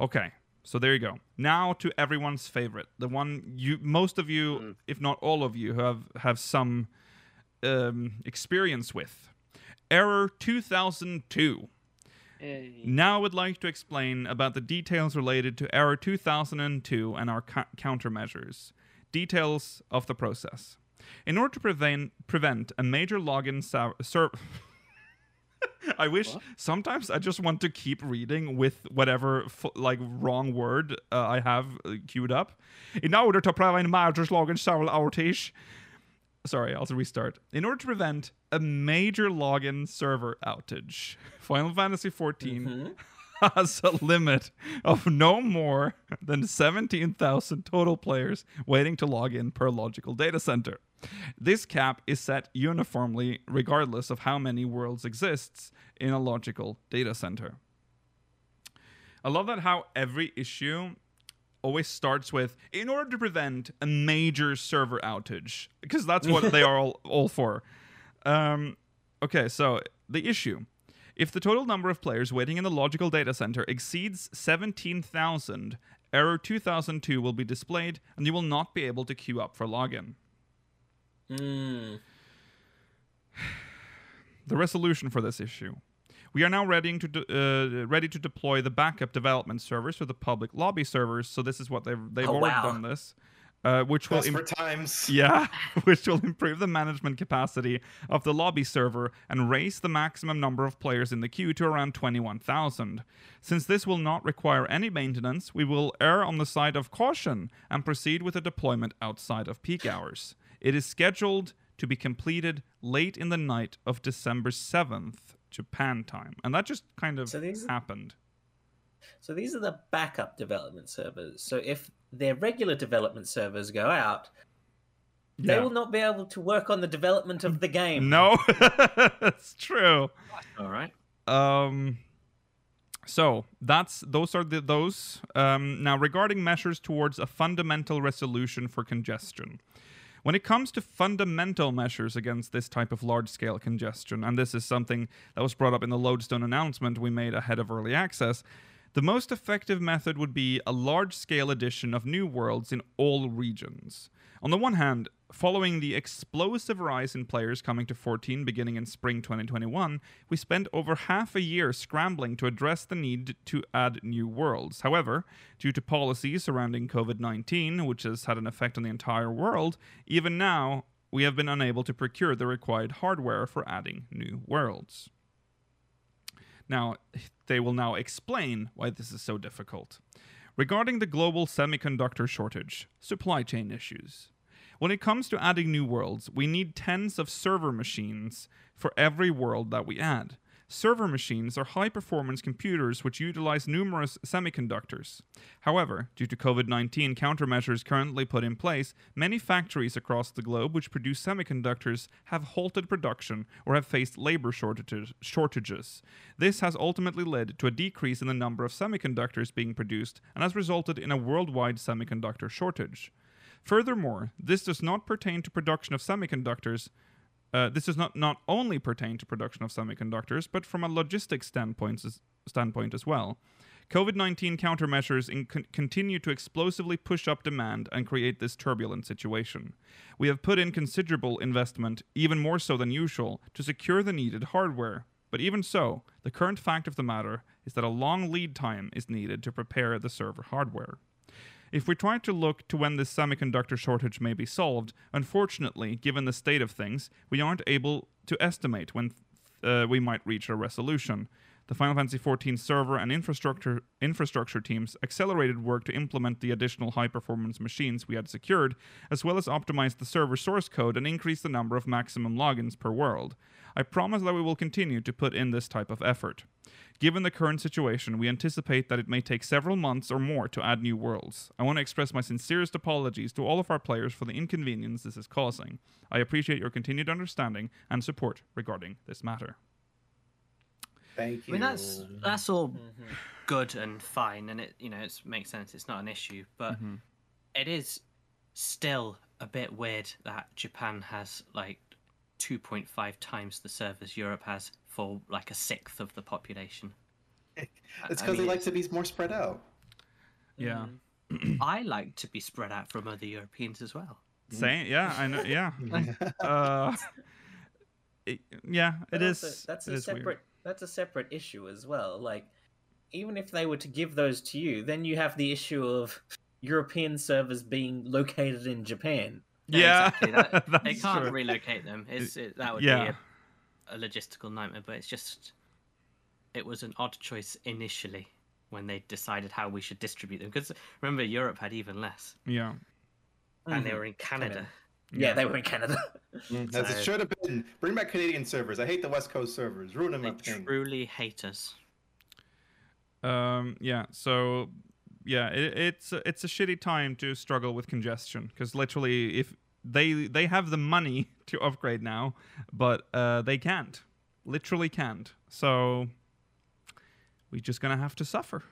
Okay, so there you go. Now to everyone's favorite, the one you, most of you, if not all of you, have have some um, experience with. Error 2002. Yay. Now I would like to explain about the details related to Error 2002 and our co- countermeasures. Details of the process. In order to prevent prevent a major login sa- ser- I wish sometimes I just want to keep reading with whatever f- like wrong word uh, I have uh, queued up. In order to prevent a major login server outage. Sorry, I'll restart. In order to prevent a major login server outage, Final Fantasy XIV has a limit of no more than 17,000 total players waiting to log in per logical data center. This cap is set uniformly regardless of how many worlds exists in a logical data center. I love that how every issue always starts with in order to prevent a major server outage because that's what they are all, all for. Um, okay, so the issue. If the total number of players waiting in the logical data center exceeds 17,000, error 2002 will be displayed and you will not be able to queue up for login. Mm. The resolution for this issue. We are now ready to de- uh, ready to deploy the backup development servers for the public lobby servers. So this is what they've they've Oh, already wow. done this, uh, which will im- desperate times. yeah, which will improve the management capacity of the lobby server and raise the maximum number of players in the queue to around 21,000. Since this will not require any maintenance, we will err on the side of caution and proceed with the deployment outside of peak hours. It is scheduled to be completed late in the night of December 7th, Japan time. And that just kind of So these- happened. So these are the backup development servers. So if their regular development servers go out, they will not be able to work on the development of the game. No, that's true. All right. Um, so that's those are the those. Um, now regarding measures towards a fundamental resolution for congestion. When it comes to fundamental measures against this type of large scale congestion, and this is something that was brought up in the Lodestone announcement we made ahead of early access, the most effective method would be a large scale addition of new worlds in all regions. On the one hand, following the explosive rise in players coming to 14 beginning in spring 2021, we spent over half a year scrambling to address the need to add new worlds. However, due to policies surrounding COVID 19, which has had an effect on the entire world, even now, we have been unable to procure the required hardware for adding new worlds. Now, they will now explain why this is so difficult. Regarding the global semiconductor shortage, supply chain issues. When it comes to adding new worlds, we need tens of server machines for every world that we add. Server machines are high performance computers which utilize numerous semiconductors. However, due to COVID 19 countermeasures currently put in place, many factories across the globe which produce semiconductors have halted production or have faced labor shortages. shortages. This has ultimately led to a decrease in the number of semiconductors being produced and has resulted in a worldwide semiconductor shortage. Furthermore, this does not pertain to production of semiconductors, uh, this does not, not only pertain to production of semiconductors, but from a logistics standpoint standpoint as well. COVID 19 countermeasures in con- continue to explosively push up demand and create this turbulent situation. We have put in considerable investment, even more so than usual, to secure the needed hardware. But even so, the current fact of the matter is that a long lead time is needed to prepare the server hardware. If we try to look to when this semiconductor shortage may be solved, unfortunately, given the state of things, we aren't able to estimate when uh, we might reach a resolution. The Final Fantasy XIV server and infrastructure infrastructure teams accelerated work to implement the additional high-performance machines we had secured, as well as optimize the server source code and increase the number of maximum logins per world. I promise that we will continue to put in this type of effort. Given the current situation, we anticipate that it may take several months or more to add new worlds. I want to express my sincerest apologies to all of our players for the inconvenience this is causing. I appreciate your continued understanding and support regarding this matter. Thank you. I you. mean, that's that's all Mhm. good and fine, and it you know it makes sense. It's not an issue, but Mhm. it is still a bit weird that Japan has like 2.5 times the servers Europe has for like a sixth of the population. It's because they like to be more spread out. Yeah. I like to be spread out from other Europeans as well. Same, yeah, I know, yeah. Uh, it- yeah, it But is. also, that's it a is weird. separate. That's a separate issue as well. Like, even if they were to give those to you, then you have the issue of European servers being located in Japan. Yeah, exactly. That, they can't true. relocate them. It's it, that would Yeah. be a, a logistical nightmare. But it's just it was an odd choice initially when they decided how we should distribute them. Because remember, Europe had even less, Yeah, and they Mhm. were in Canada. Yeah, they were in Canada. Mm, As it should have been. Bring back Canadian servers. I hate the West Coast servers. Ruin them They truly hate us. Um, yeah. So, yeah, it, it's a- it's a shitty time to struggle with congestion because literally, if they they have the money to upgrade now, but uh, they can't, literally can't. So, we're just gonna have to suffer.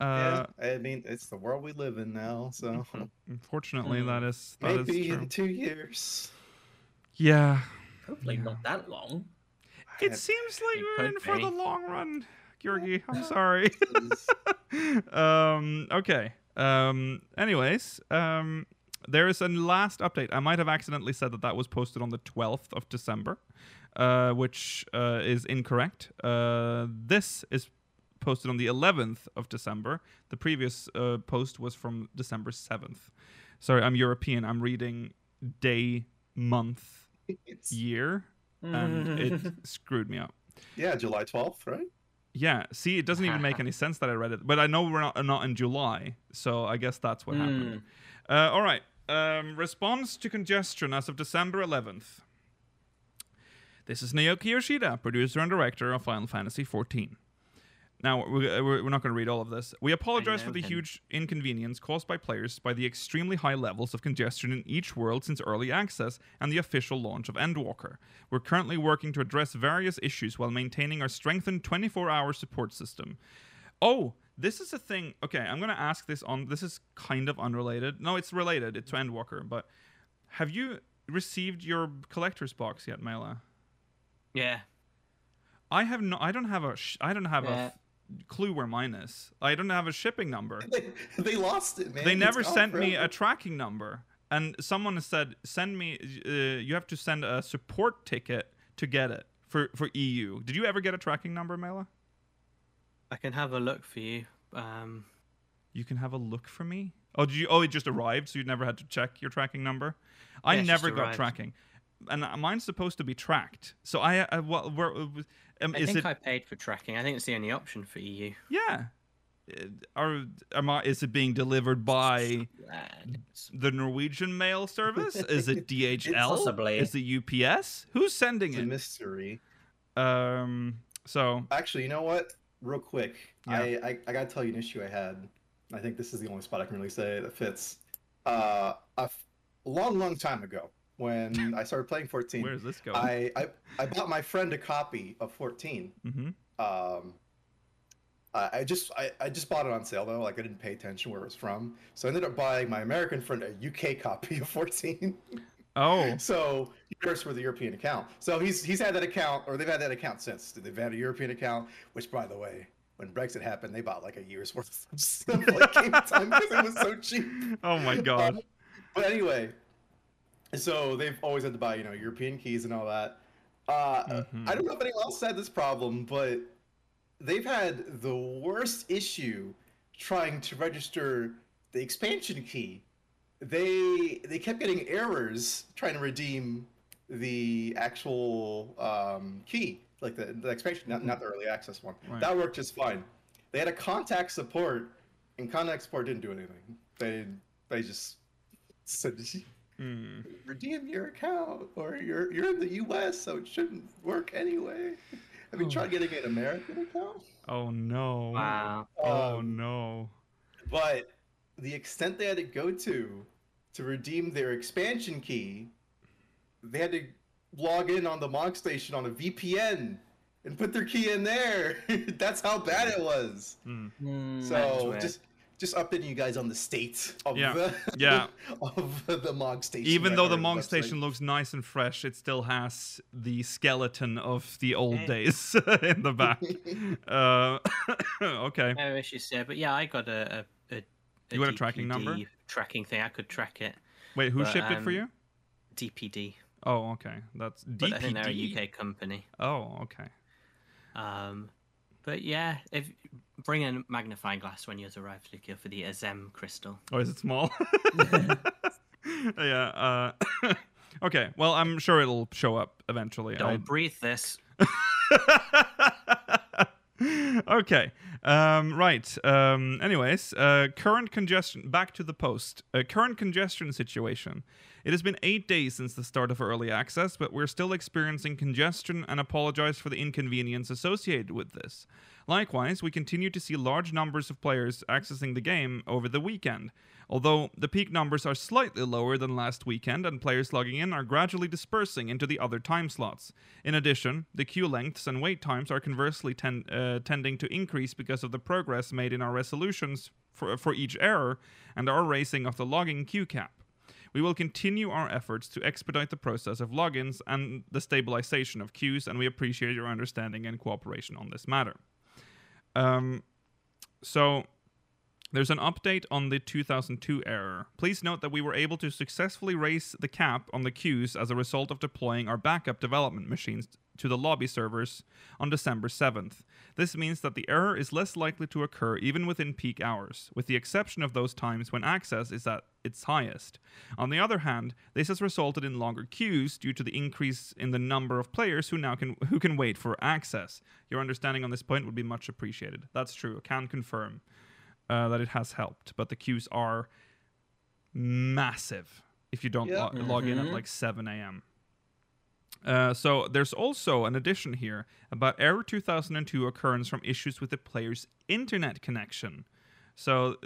Uh, yeah, I mean, it's the world we live in now. So Unfortunately, Hmm. that is that is maybe true. in two years. Yeah, Hopefully Yeah. not that long. it seems like It we're in for the long run, Georgi. I'm sorry. um, okay. Um, anyways, um, there is a last update. I might have accidentally said that that was posted on the 12th of December, uh, which uh, is incorrect. Uh, this is posted on the 11th of December. The previous uh, post was from December 7th. Sorry, I'm European. I'm reading day, month, It's, year, and it screwed me up. yeah, July 12th, right? Yeah, see, it doesn't even make any sense that I read it, but I know we're not, not in July, so I guess that's what happened. Uh, all right. Um, response to congestion as of December 11th. This is Naoki Yoshida, producer and director of Final Fantasy XIV. Now, we're, we're not going to read all of this. We apologize for the him. huge inconvenience caused by players by the extremely high levels of congestion in each world since early access and the official launch of Endwalker. We're currently working to address various issues while maintaining our strengthened 24 hour support system. Oh, this is a thing. Okay, I'm going to ask this on. This is kind of unrelated. No, it's related. It's to Endwalker. But have you received your collector's box yet, Mela? Yeah. I have no. I don't have a. Sh- I don't have a Yeah. f- clue where mine is. I don't have a shipping number. They, they lost it, man. They It's never gone sent me a tracking number, and someone said, "Send me. Uh, you have to send a support ticket to get it for for EU." Did you ever get a tracking number, Mela? I can have a look for you. Um, You can have a look for me. Oh, did you? Oh, it just arrived, so you never had to check your tracking number. I Yeah, it never got arrived. tracking. And mine's supposed to be tracked. So I, I what, where, um, I is think it? I paid for tracking. I think it's the only option for EU. Yeah. Uh, Are am I, is it being delivered by the Norwegian mail service? Is it DHL? Possibly. Is it UPS? Who's sending It's a it? mystery. Um. So Actually, you know what? Real quick, Yeah. I, I I gotta tell you an issue I had. I think this is the only spot I can really say that fits. Uh, a f- long, long time ago, when I started playing 14, where is this going? I, I I bought my friend a copy of 14. mm-hmm. Um, I just I, I just bought it on sale though. Like I didn't pay attention where it was from, so I ended up buying my American friend a UK copy of 14. Oh. So works with a European account. So he's he's had that account, or they've had that account since. They've had a European account, which by the way, when Brexit happened, they bought like a year's worth of stuff like game time because it was so cheap. Oh my god. Um, but anyway, so they've always had to buy, you know, European keys and all that. Uh, Mhm. I don't know if anyone else had this problem, but they've had the worst issue trying to register the expansion key. They they kept getting errors trying to redeem the actual um, key, like the, the expansion, not, not the early access one. Right. That worked just fine. They had a contact support, and contact support didn't do anything. They they just said Hmm. redeem your account, or you're you're in the U.S., so it shouldn't work anyway. Have you tried getting an American account? Oh no. Wow. Oh Um, no. But the extent they had to go to to redeem their expansion key, they had to log in on the Mog Station on a VPN and put their key in there. That's how bad it was. Hmm. Hmm, So just just updating you guys on the state of Yeah. the Yeah. of the Mog Station. Even though the record Mong website. station looks nice and fresh, it still has the skeleton of the old days in the back. uh, okay. No issues there, but yeah, I got a. a, a, a You got a tracking number? Tracking thing. I could track it. Wait, who But, shipped it for um, you? DPD, Oh, okay. That's but I think they're a UK company. Oh, okay. Um, but yeah, if bring a magnifying glass when you arrive, Lucia, for the Azem crystal. Oh, is it small? yeah. Uh, okay. Well, I'm sure it'll show up eventually. Don't I- breathe this. okay. Um, right. Um, anyways, uh, current congestion. Back to the post. Uh, current congestion situation. It has been eight days since the start of early access, but we're still experiencing congestion and apologize for the inconvenience associated with this. Likewise, we continue to see large numbers of players accessing the game over the weekend. Although the peak numbers are slightly lower than last weekend and players logging in are gradually dispersing into the other time slots. In addition, the queue lengths and wait times are conversely ten- uh, tending to increase because of the progress made in our resolutions for, for each error and our raising of the logging queue cap. We will continue our efforts to expedite the process of logins and the stabilization of queues, and we appreciate your understanding and cooperation on this matter. Um, so, there's an update on the 2002 error. Please note that we were able to successfully raise the cap on the queues as a result of deploying our backup development machines to the lobby servers on December 7th. This means that the error is less likely to occur even within peak hours, with the exception of those times when access is at its highest. On the other hand, this has resulted in longer queues due to the increase in the number of players who now can who can wait for access. Your understanding on this point would be much appreciated. That's true. Can confirm uh, that it has helped, but the queues are massive if you don't Yeah. lo- log in at Mhm. like 7 a.m. Uh, so there's also an addition here about error 2002 occurrence from issues with the player's internet connection. So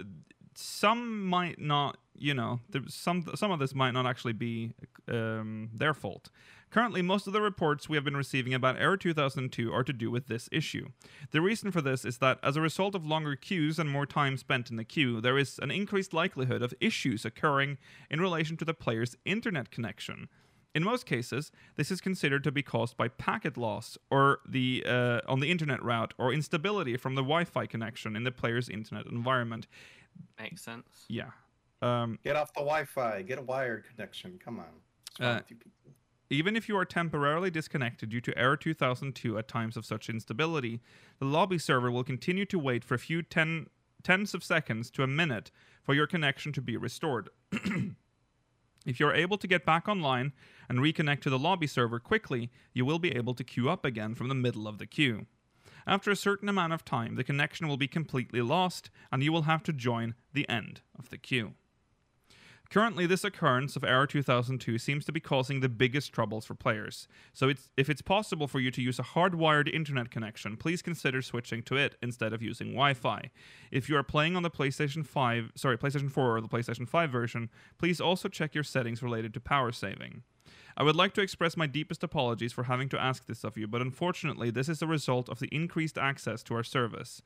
some might not, you know, some some of this might not actually be um, their fault. Currently, most of the reports we have been receiving about Error 2002 are to do with this issue. The reason for this is that as a result of longer queues and more time spent in the queue, there is an increased likelihood of issues occurring in relation to the player's internet connection. In most cases, this is considered to be caused by packet loss or the uh, on the internet route or instability from the Wi-Fi connection in the player's internet environment. Makes sense. Yeah. Um, Get off the Wi-Fi. Get a wired connection. Come on. Uh, with you people? Even if you are temporarily disconnected due to Error 2002 at times of such instability, the lobby server will continue to wait for a few ten, tens of seconds to a minute for your connection to be restored. If you're able to get back online and reconnect to the lobby server quickly, you will be able to queue up again from the middle of the queue. After a certain amount of time, the connection will be completely lost and you will have to join the end of the queue. Currently, this occurrence of Error 2002 seems to be causing the biggest troubles for players. So, it's, if it's possible for you to use a hardwired internet connection, please consider switching to it instead of using Wi-Fi. If you are playing on the PlayStation 5, sorry, PlayStation 4 or the PlayStation 5 version, please also check your settings related to power saving. I would like to express my deepest apologies for having to ask this of you, but unfortunately, this is a result of the increased access to our service.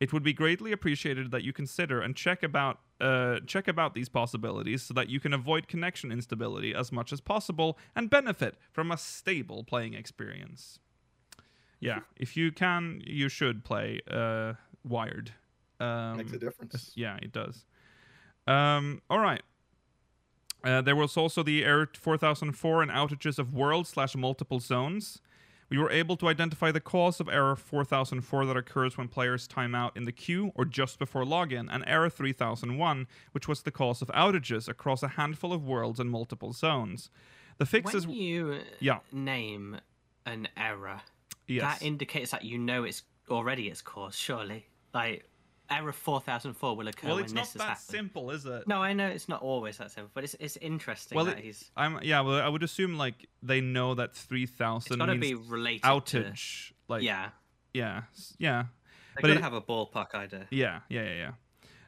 It would be greatly appreciated that you consider and check about uh, check about these possibilities so that you can avoid connection instability as much as possible and benefit from a stable playing experience. Yeah, if you can, you should play uh, wired. Um, Makes a difference. yeah, it does. Um, all right. Uh, there was also the Error 4004 and outages of world slash multiple zones. We were able to identify the cause of Error 4004 that occurs when players time out in the queue or just before login, and Error 3001, which was the cause of outages across a handful of worlds and multiple zones. The fixes. When you Yeah. name an error, yes. that indicates that you know it's already its cause, surely. Like, error 4004 will occur well, it's not that happened. simple, is it? No, I know it's not always that simple, but it's it's interesting Well, that it- he's. I'm yeah. Well, I would assume like they know that It's 3000 got to means be related outage. to. Like yeah, yeah, yeah. they but got to it- have a ballpark idea. Yeah, yeah, yeah, yeah.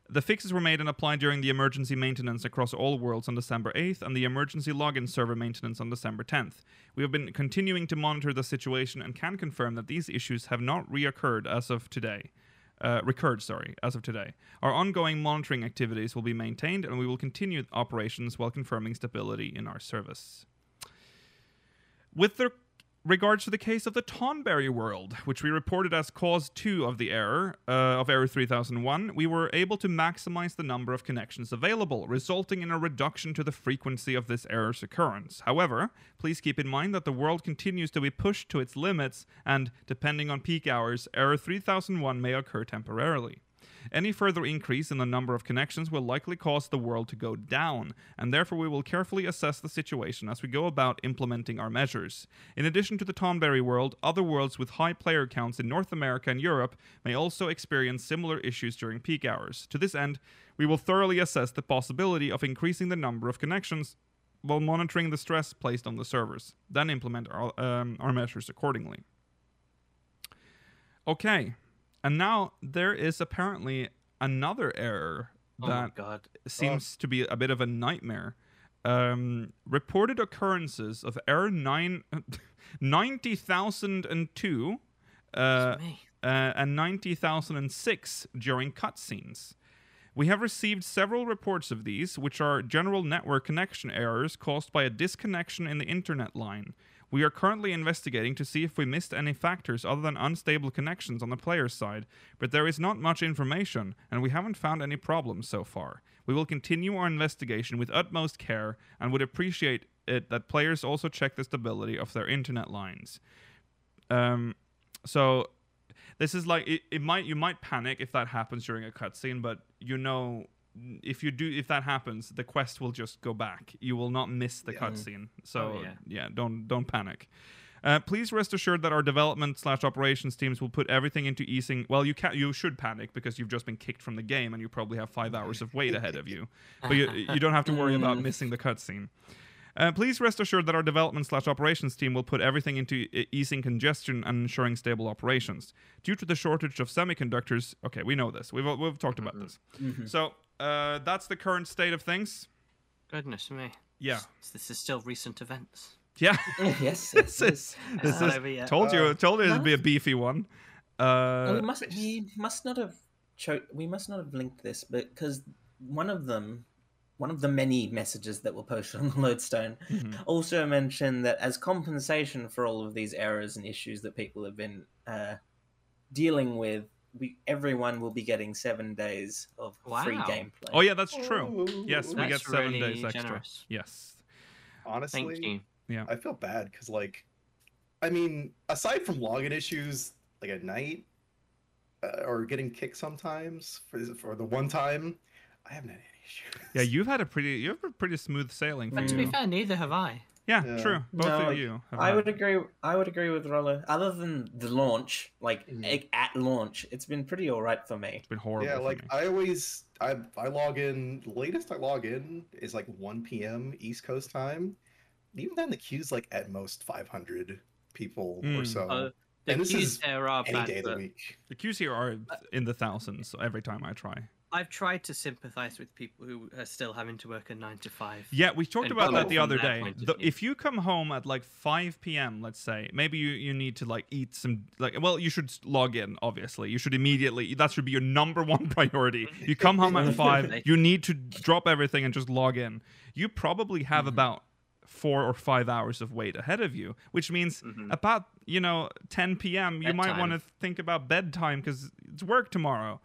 The fixes were made and applied during the emergency maintenance across all worlds on December 8th and the emergency login server maintenance on December 10th. We have been continuing to monitor the situation and can confirm that these issues have not reoccurred as of today. Uh, recurred, sorry, as of today. Our ongoing monitoring activities will be maintained and we will continue operations while confirming stability in our service. With the regards to the case of the Tonberry world, which we reported as cause 2 of the error uh, of error 3001, we were able to maximize the number of connections available, resulting in a reduction to the frequency of this error's occurrence. However, please keep in mind that the world continues to be pushed to its limits, and depending on peak hours, error 3001 may occur temporarily. Any further increase in the number of connections will likely cause the world to go down, and therefore we will carefully assess the situation as we go about implementing our measures. In addition to the Tonberry world, other worlds with high player counts in North America and Europe may also experience similar issues during peak hours. To this end, we will thoroughly assess the possibility of increasing the number of connections while monitoring the stress placed on the servers, then implement our, um, our measures accordingly. Okay, and now there is apparently another error Oh that god. seems to be a bit of a nightmare. Um, reported occurrences of error nine, 90,002 uh, uh, and 90,006 during cutscenes. We have received several reports of these, which are general network connection errors caused by a disconnection in the internet line. We are currently investigating to see if we missed any factors other than unstable connections on the player's side, but there is not much information, and we haven't found any problems so far. We will continue our investigation with utmost care and would appreciate it that players also check the stability of their internet lines. Um, so this is like it, it might you might panic if that happens during a cutscene, but you know if you do if that happens, the quest will just go back. You will not miss the Yeah. cutscene. So Oh, yeah. yeah, don't don't panic. Uh, please rest assured that our development slash operations teams will put everything into easing. Well, you can you should panic because you've just been kicked from the game and you probably have five hours of wait ahead of you. But you you don't have to worry about missing the cutscene. Uh, please rest assured that our development slash operations team will put everything into easing congestion and ensuring stable operations. Due to the shortage of semiconductors, okay, we know this. We've we've talked about this. So uh, that's the current state of things. Goodness me. Yeah, S- This is still recent events. yeah. yes, yes, this is this It's not is yet. told you Uh, told you it'd be a beefy one. Well, Uh, we must we must not have cho- we must not have linked this but because one of them one of the many messages that were posted on the lodestone mhm. also mentioned that as compensation for all of these errors and issues that people have been uh, dealing with we everyone will be getting seven days of free gameplay Oh yeah, that's true. Yes, we get seven really days extra. generous. Yes. Honestly, yeah. I feel bad because, like, I mean, aside from login issues, like at night, uh, or getting kicked sometimes for for the one time, I haven't had any issues. Yeah, you've had a pretty you have a pretty smooth sailing for But to be fair, neither have I. Yeah, Yeah. true. Both No, of you. Have I had- would agree. I would agree with Rollo. Other than the launch, like e- at launch, it's been pretty alright for me. It's been horrible. yeah, for like me. I always I I log in. The latest I log in is like 1 p.m. East Coast time. Even then, the queue's like at most 500 people or Mm. so. Uh, the and this queues is there are any bad, day of the week. the queues here are in the thousands every time I try. I've tried to sympathise with people who are still having to work a nine to five. Yeah, we talked about that the other day. The- if you come home at like 5 p.m., let's say, maybe you, you need to like eat some like well, you should log in. Obviously, you should immediately. That should be your number one priority. You come home at five, you need to drop everything and just log in. You probably have Mm-hmm. about four or five hours of wait ahead of you, which means Mhm. about you know 10 p.m. you might want to think about bedtime because it's work tomorrow.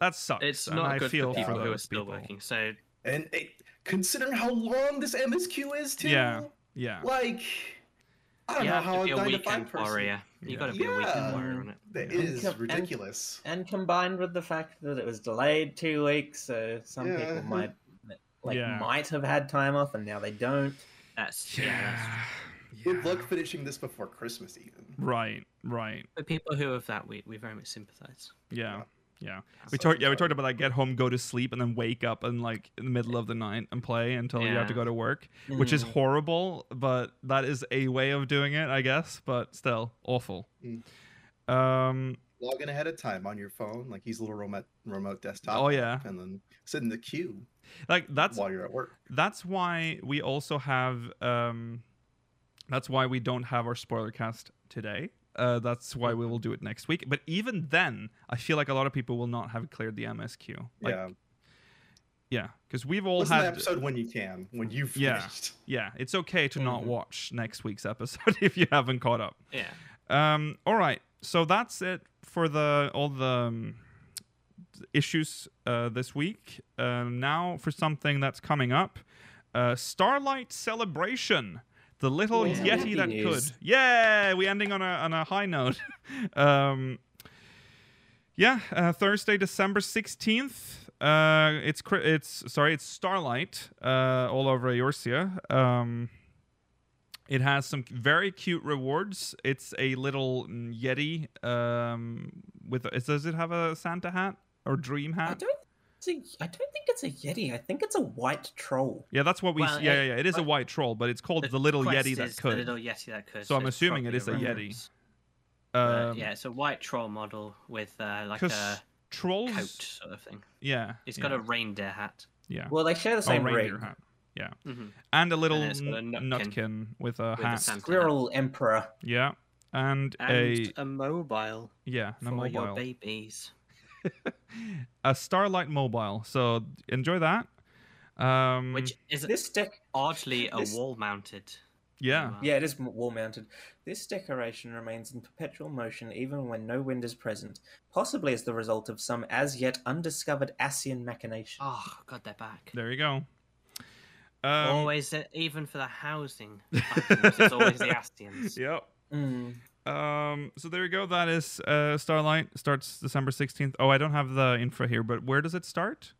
That sucks. It's and not I good feel for people who are those still people. working. So And eh, it, considering how long this MSQ is, too. Yeah. Yeah. Like, I don't you know have how to a be a nine to weekend five person. warrior. You Yeah. got to be a weekend warrior on it. That Yeah. is And- and- ridiculous. And combined with the fact that it was delayed two weeks, so some Yeah. people might like Yeah. might have had time off and now they don't. That's yeah. that's, Good luck finishing this before Christmas, even. Right, right. for people who have that, we we very much sympathise. Yeah. Yeah. We So talked yeah, we talked about like get home, go to sleep, and then wake up and like in the middle of the night and play until you have to go to work. Which is Mm. horrible, but that is a way of doing it, I guess. But still awful. Mm. Um Log in ahead of time on your phone, like use a little remote remote desktop. Oh, yeah. and then sit in the queue like that's while you're at work. that's why we also have um that's why we don't have our spoiler cast today uh that's why we will do it next week. But even then i feel like a lot of people will not have cleared the msq like yeah, yeah because we've all listen to the had episode when you can, when you've Yeah. yeah it's okay to not Mhm. watch next week's episode if you haven't caught up. Yeah. um all right so that's it for the all the um, issues uh, this week. Uh, now for something that's coming up uh, starlight celebration the little Yeah. yeti Happy that news. could yeah we ending on a, on a high note um yeah uh, thursday december 16th uh it's it's sorry it's starlight uh all over Eorzea um it has some very cute rewards. It's a little yeti um, with. A, does it have a Santa hat or dream I hat? don't. It's a, I don't think it's a yeti. I think it's a white troll. Yeah, that's what we. Well, yeah, it- yeah, yeah. It is a white troll, but it's called the, little yeti that is could. The little yeti that could. So I'm assuming it is probably a yeti. reference. Uh, Um, yeah, it's a white troll model with uh, like 'cause a trolls. coat sort of thing. Yeah, it's got a reindeer hat. yeah. Well, they share the same Oh, same reindeer ring. hat. Yeah, hmm and a little And it's got a n- nutkin nutkin with a with a hat. Santa hat. Squirrel Emperor. yeah, and, And a a mobile yeah, and a for your mobile. babies. a Starlight mobile. So enjoy that. Um, Which is This deck. oddly a this- wall-mounted. yeah, mobile. Yeah, it is wall mounted. This decoration remains in perpetual motion even when no wind is present, possibly as the result of some as yet undiscovered Ascian machination. Oh god, they're back. there you go. Um, always, uh, even for the housing, items, it's always the Ascians. Yep. Mm. Um, so there you go. That is uh, Starlight starts December sixteenth. Oh, I don't have the info here, but where does it start?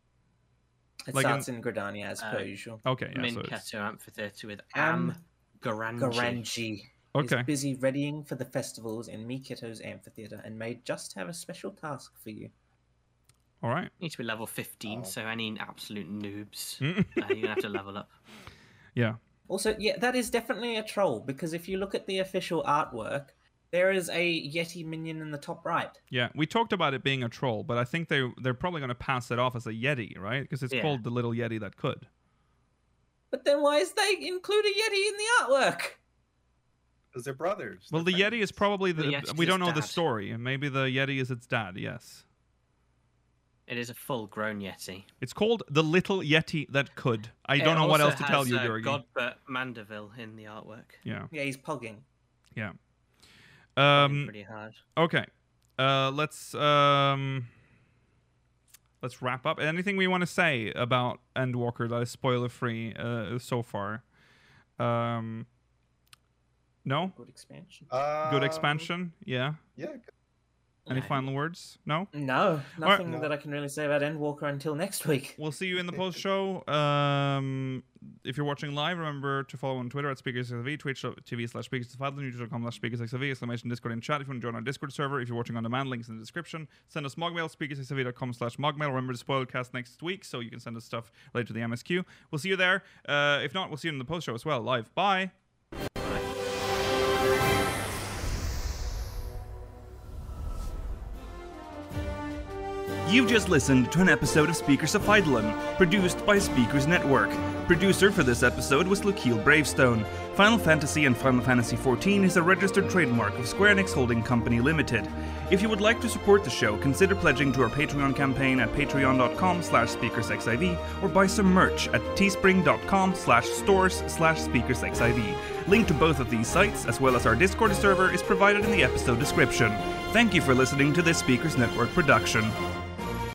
It Like starts in Gridania as Uh, per usual. Okay, yeah. So it's, Amphitheatre with Am Am Garanjy. Garanjy okay. is busy readying for the festivals in Mih Khetto's amphitheater and may just have a special task for you. All right. Need to be level 15, Oh. so any absolute noobs, uh, you're gonna have to level up. yeah. Also, yeah, that is definitely a troll because if you look at the official artwork, there is a Yeti minion in the top right. Yeah. We talked about it being a troll, but I think they they're probably going to pass it off as a yeti, right? Because it's Yeah. called the little yeti that could. But then why is they include a Yeti in the artwork? Because they're brothers. Well, the they're yeti is probably the, the we don't its know the story, and maybe the yeti is its dad. Yes. It is a full-grown Yeti. It's called the little yeti that could. I don't know what also else to tell has, you, uh, Durgi. Godbert Mandeville in the artwork. Yeah. Yeah, he's pogging. Yeah. Um. pretty hard. Okay. Uh. Let's um. Let's wrap up. Anything we want to say about Endwalker that is spoiler free uh, so far? Um. No. Good expansion. Good Um, expansion. Yeah. Yeah. Any No. final words? No? No, nothing No. that I can really say about Endwalker until next week. We'll see you in the post show. Um, if you're watching live, remember to follow on Twitter at SpeakersXIV, Twitch.tv slash SpeakersXIV, YouTube.com slash SpeakersXIV, exclamation Discord in chat if you want to join our Discord server. If you're watching on demand, links in the description. Send us mogmail, SpeakersXIV.com slash mogmail. Remember to spoil cast next week so you can send us stuff related to the MSQ. We'll see you there. Uh, if not, we'll see you in the post show as well, live. Bye. You've just listened to an episode of Speakers of Eidolon, produced by Speakers Network. Producer for this episode was Lukiel Bravestone. Final Fantasy and Final Fantasy XIV is a registered trademark of Square Enix Holding Company Limited. If you would like to support the show, consider pledging to our Patreon campaign at patreon.com slash speakersxiv or buy some merch at teespring.com slash stores slash speakersxiv. Link to both of these sites, as well as our Discord server, is provided in the episode description. Thank you for listening to this Speakers Network production.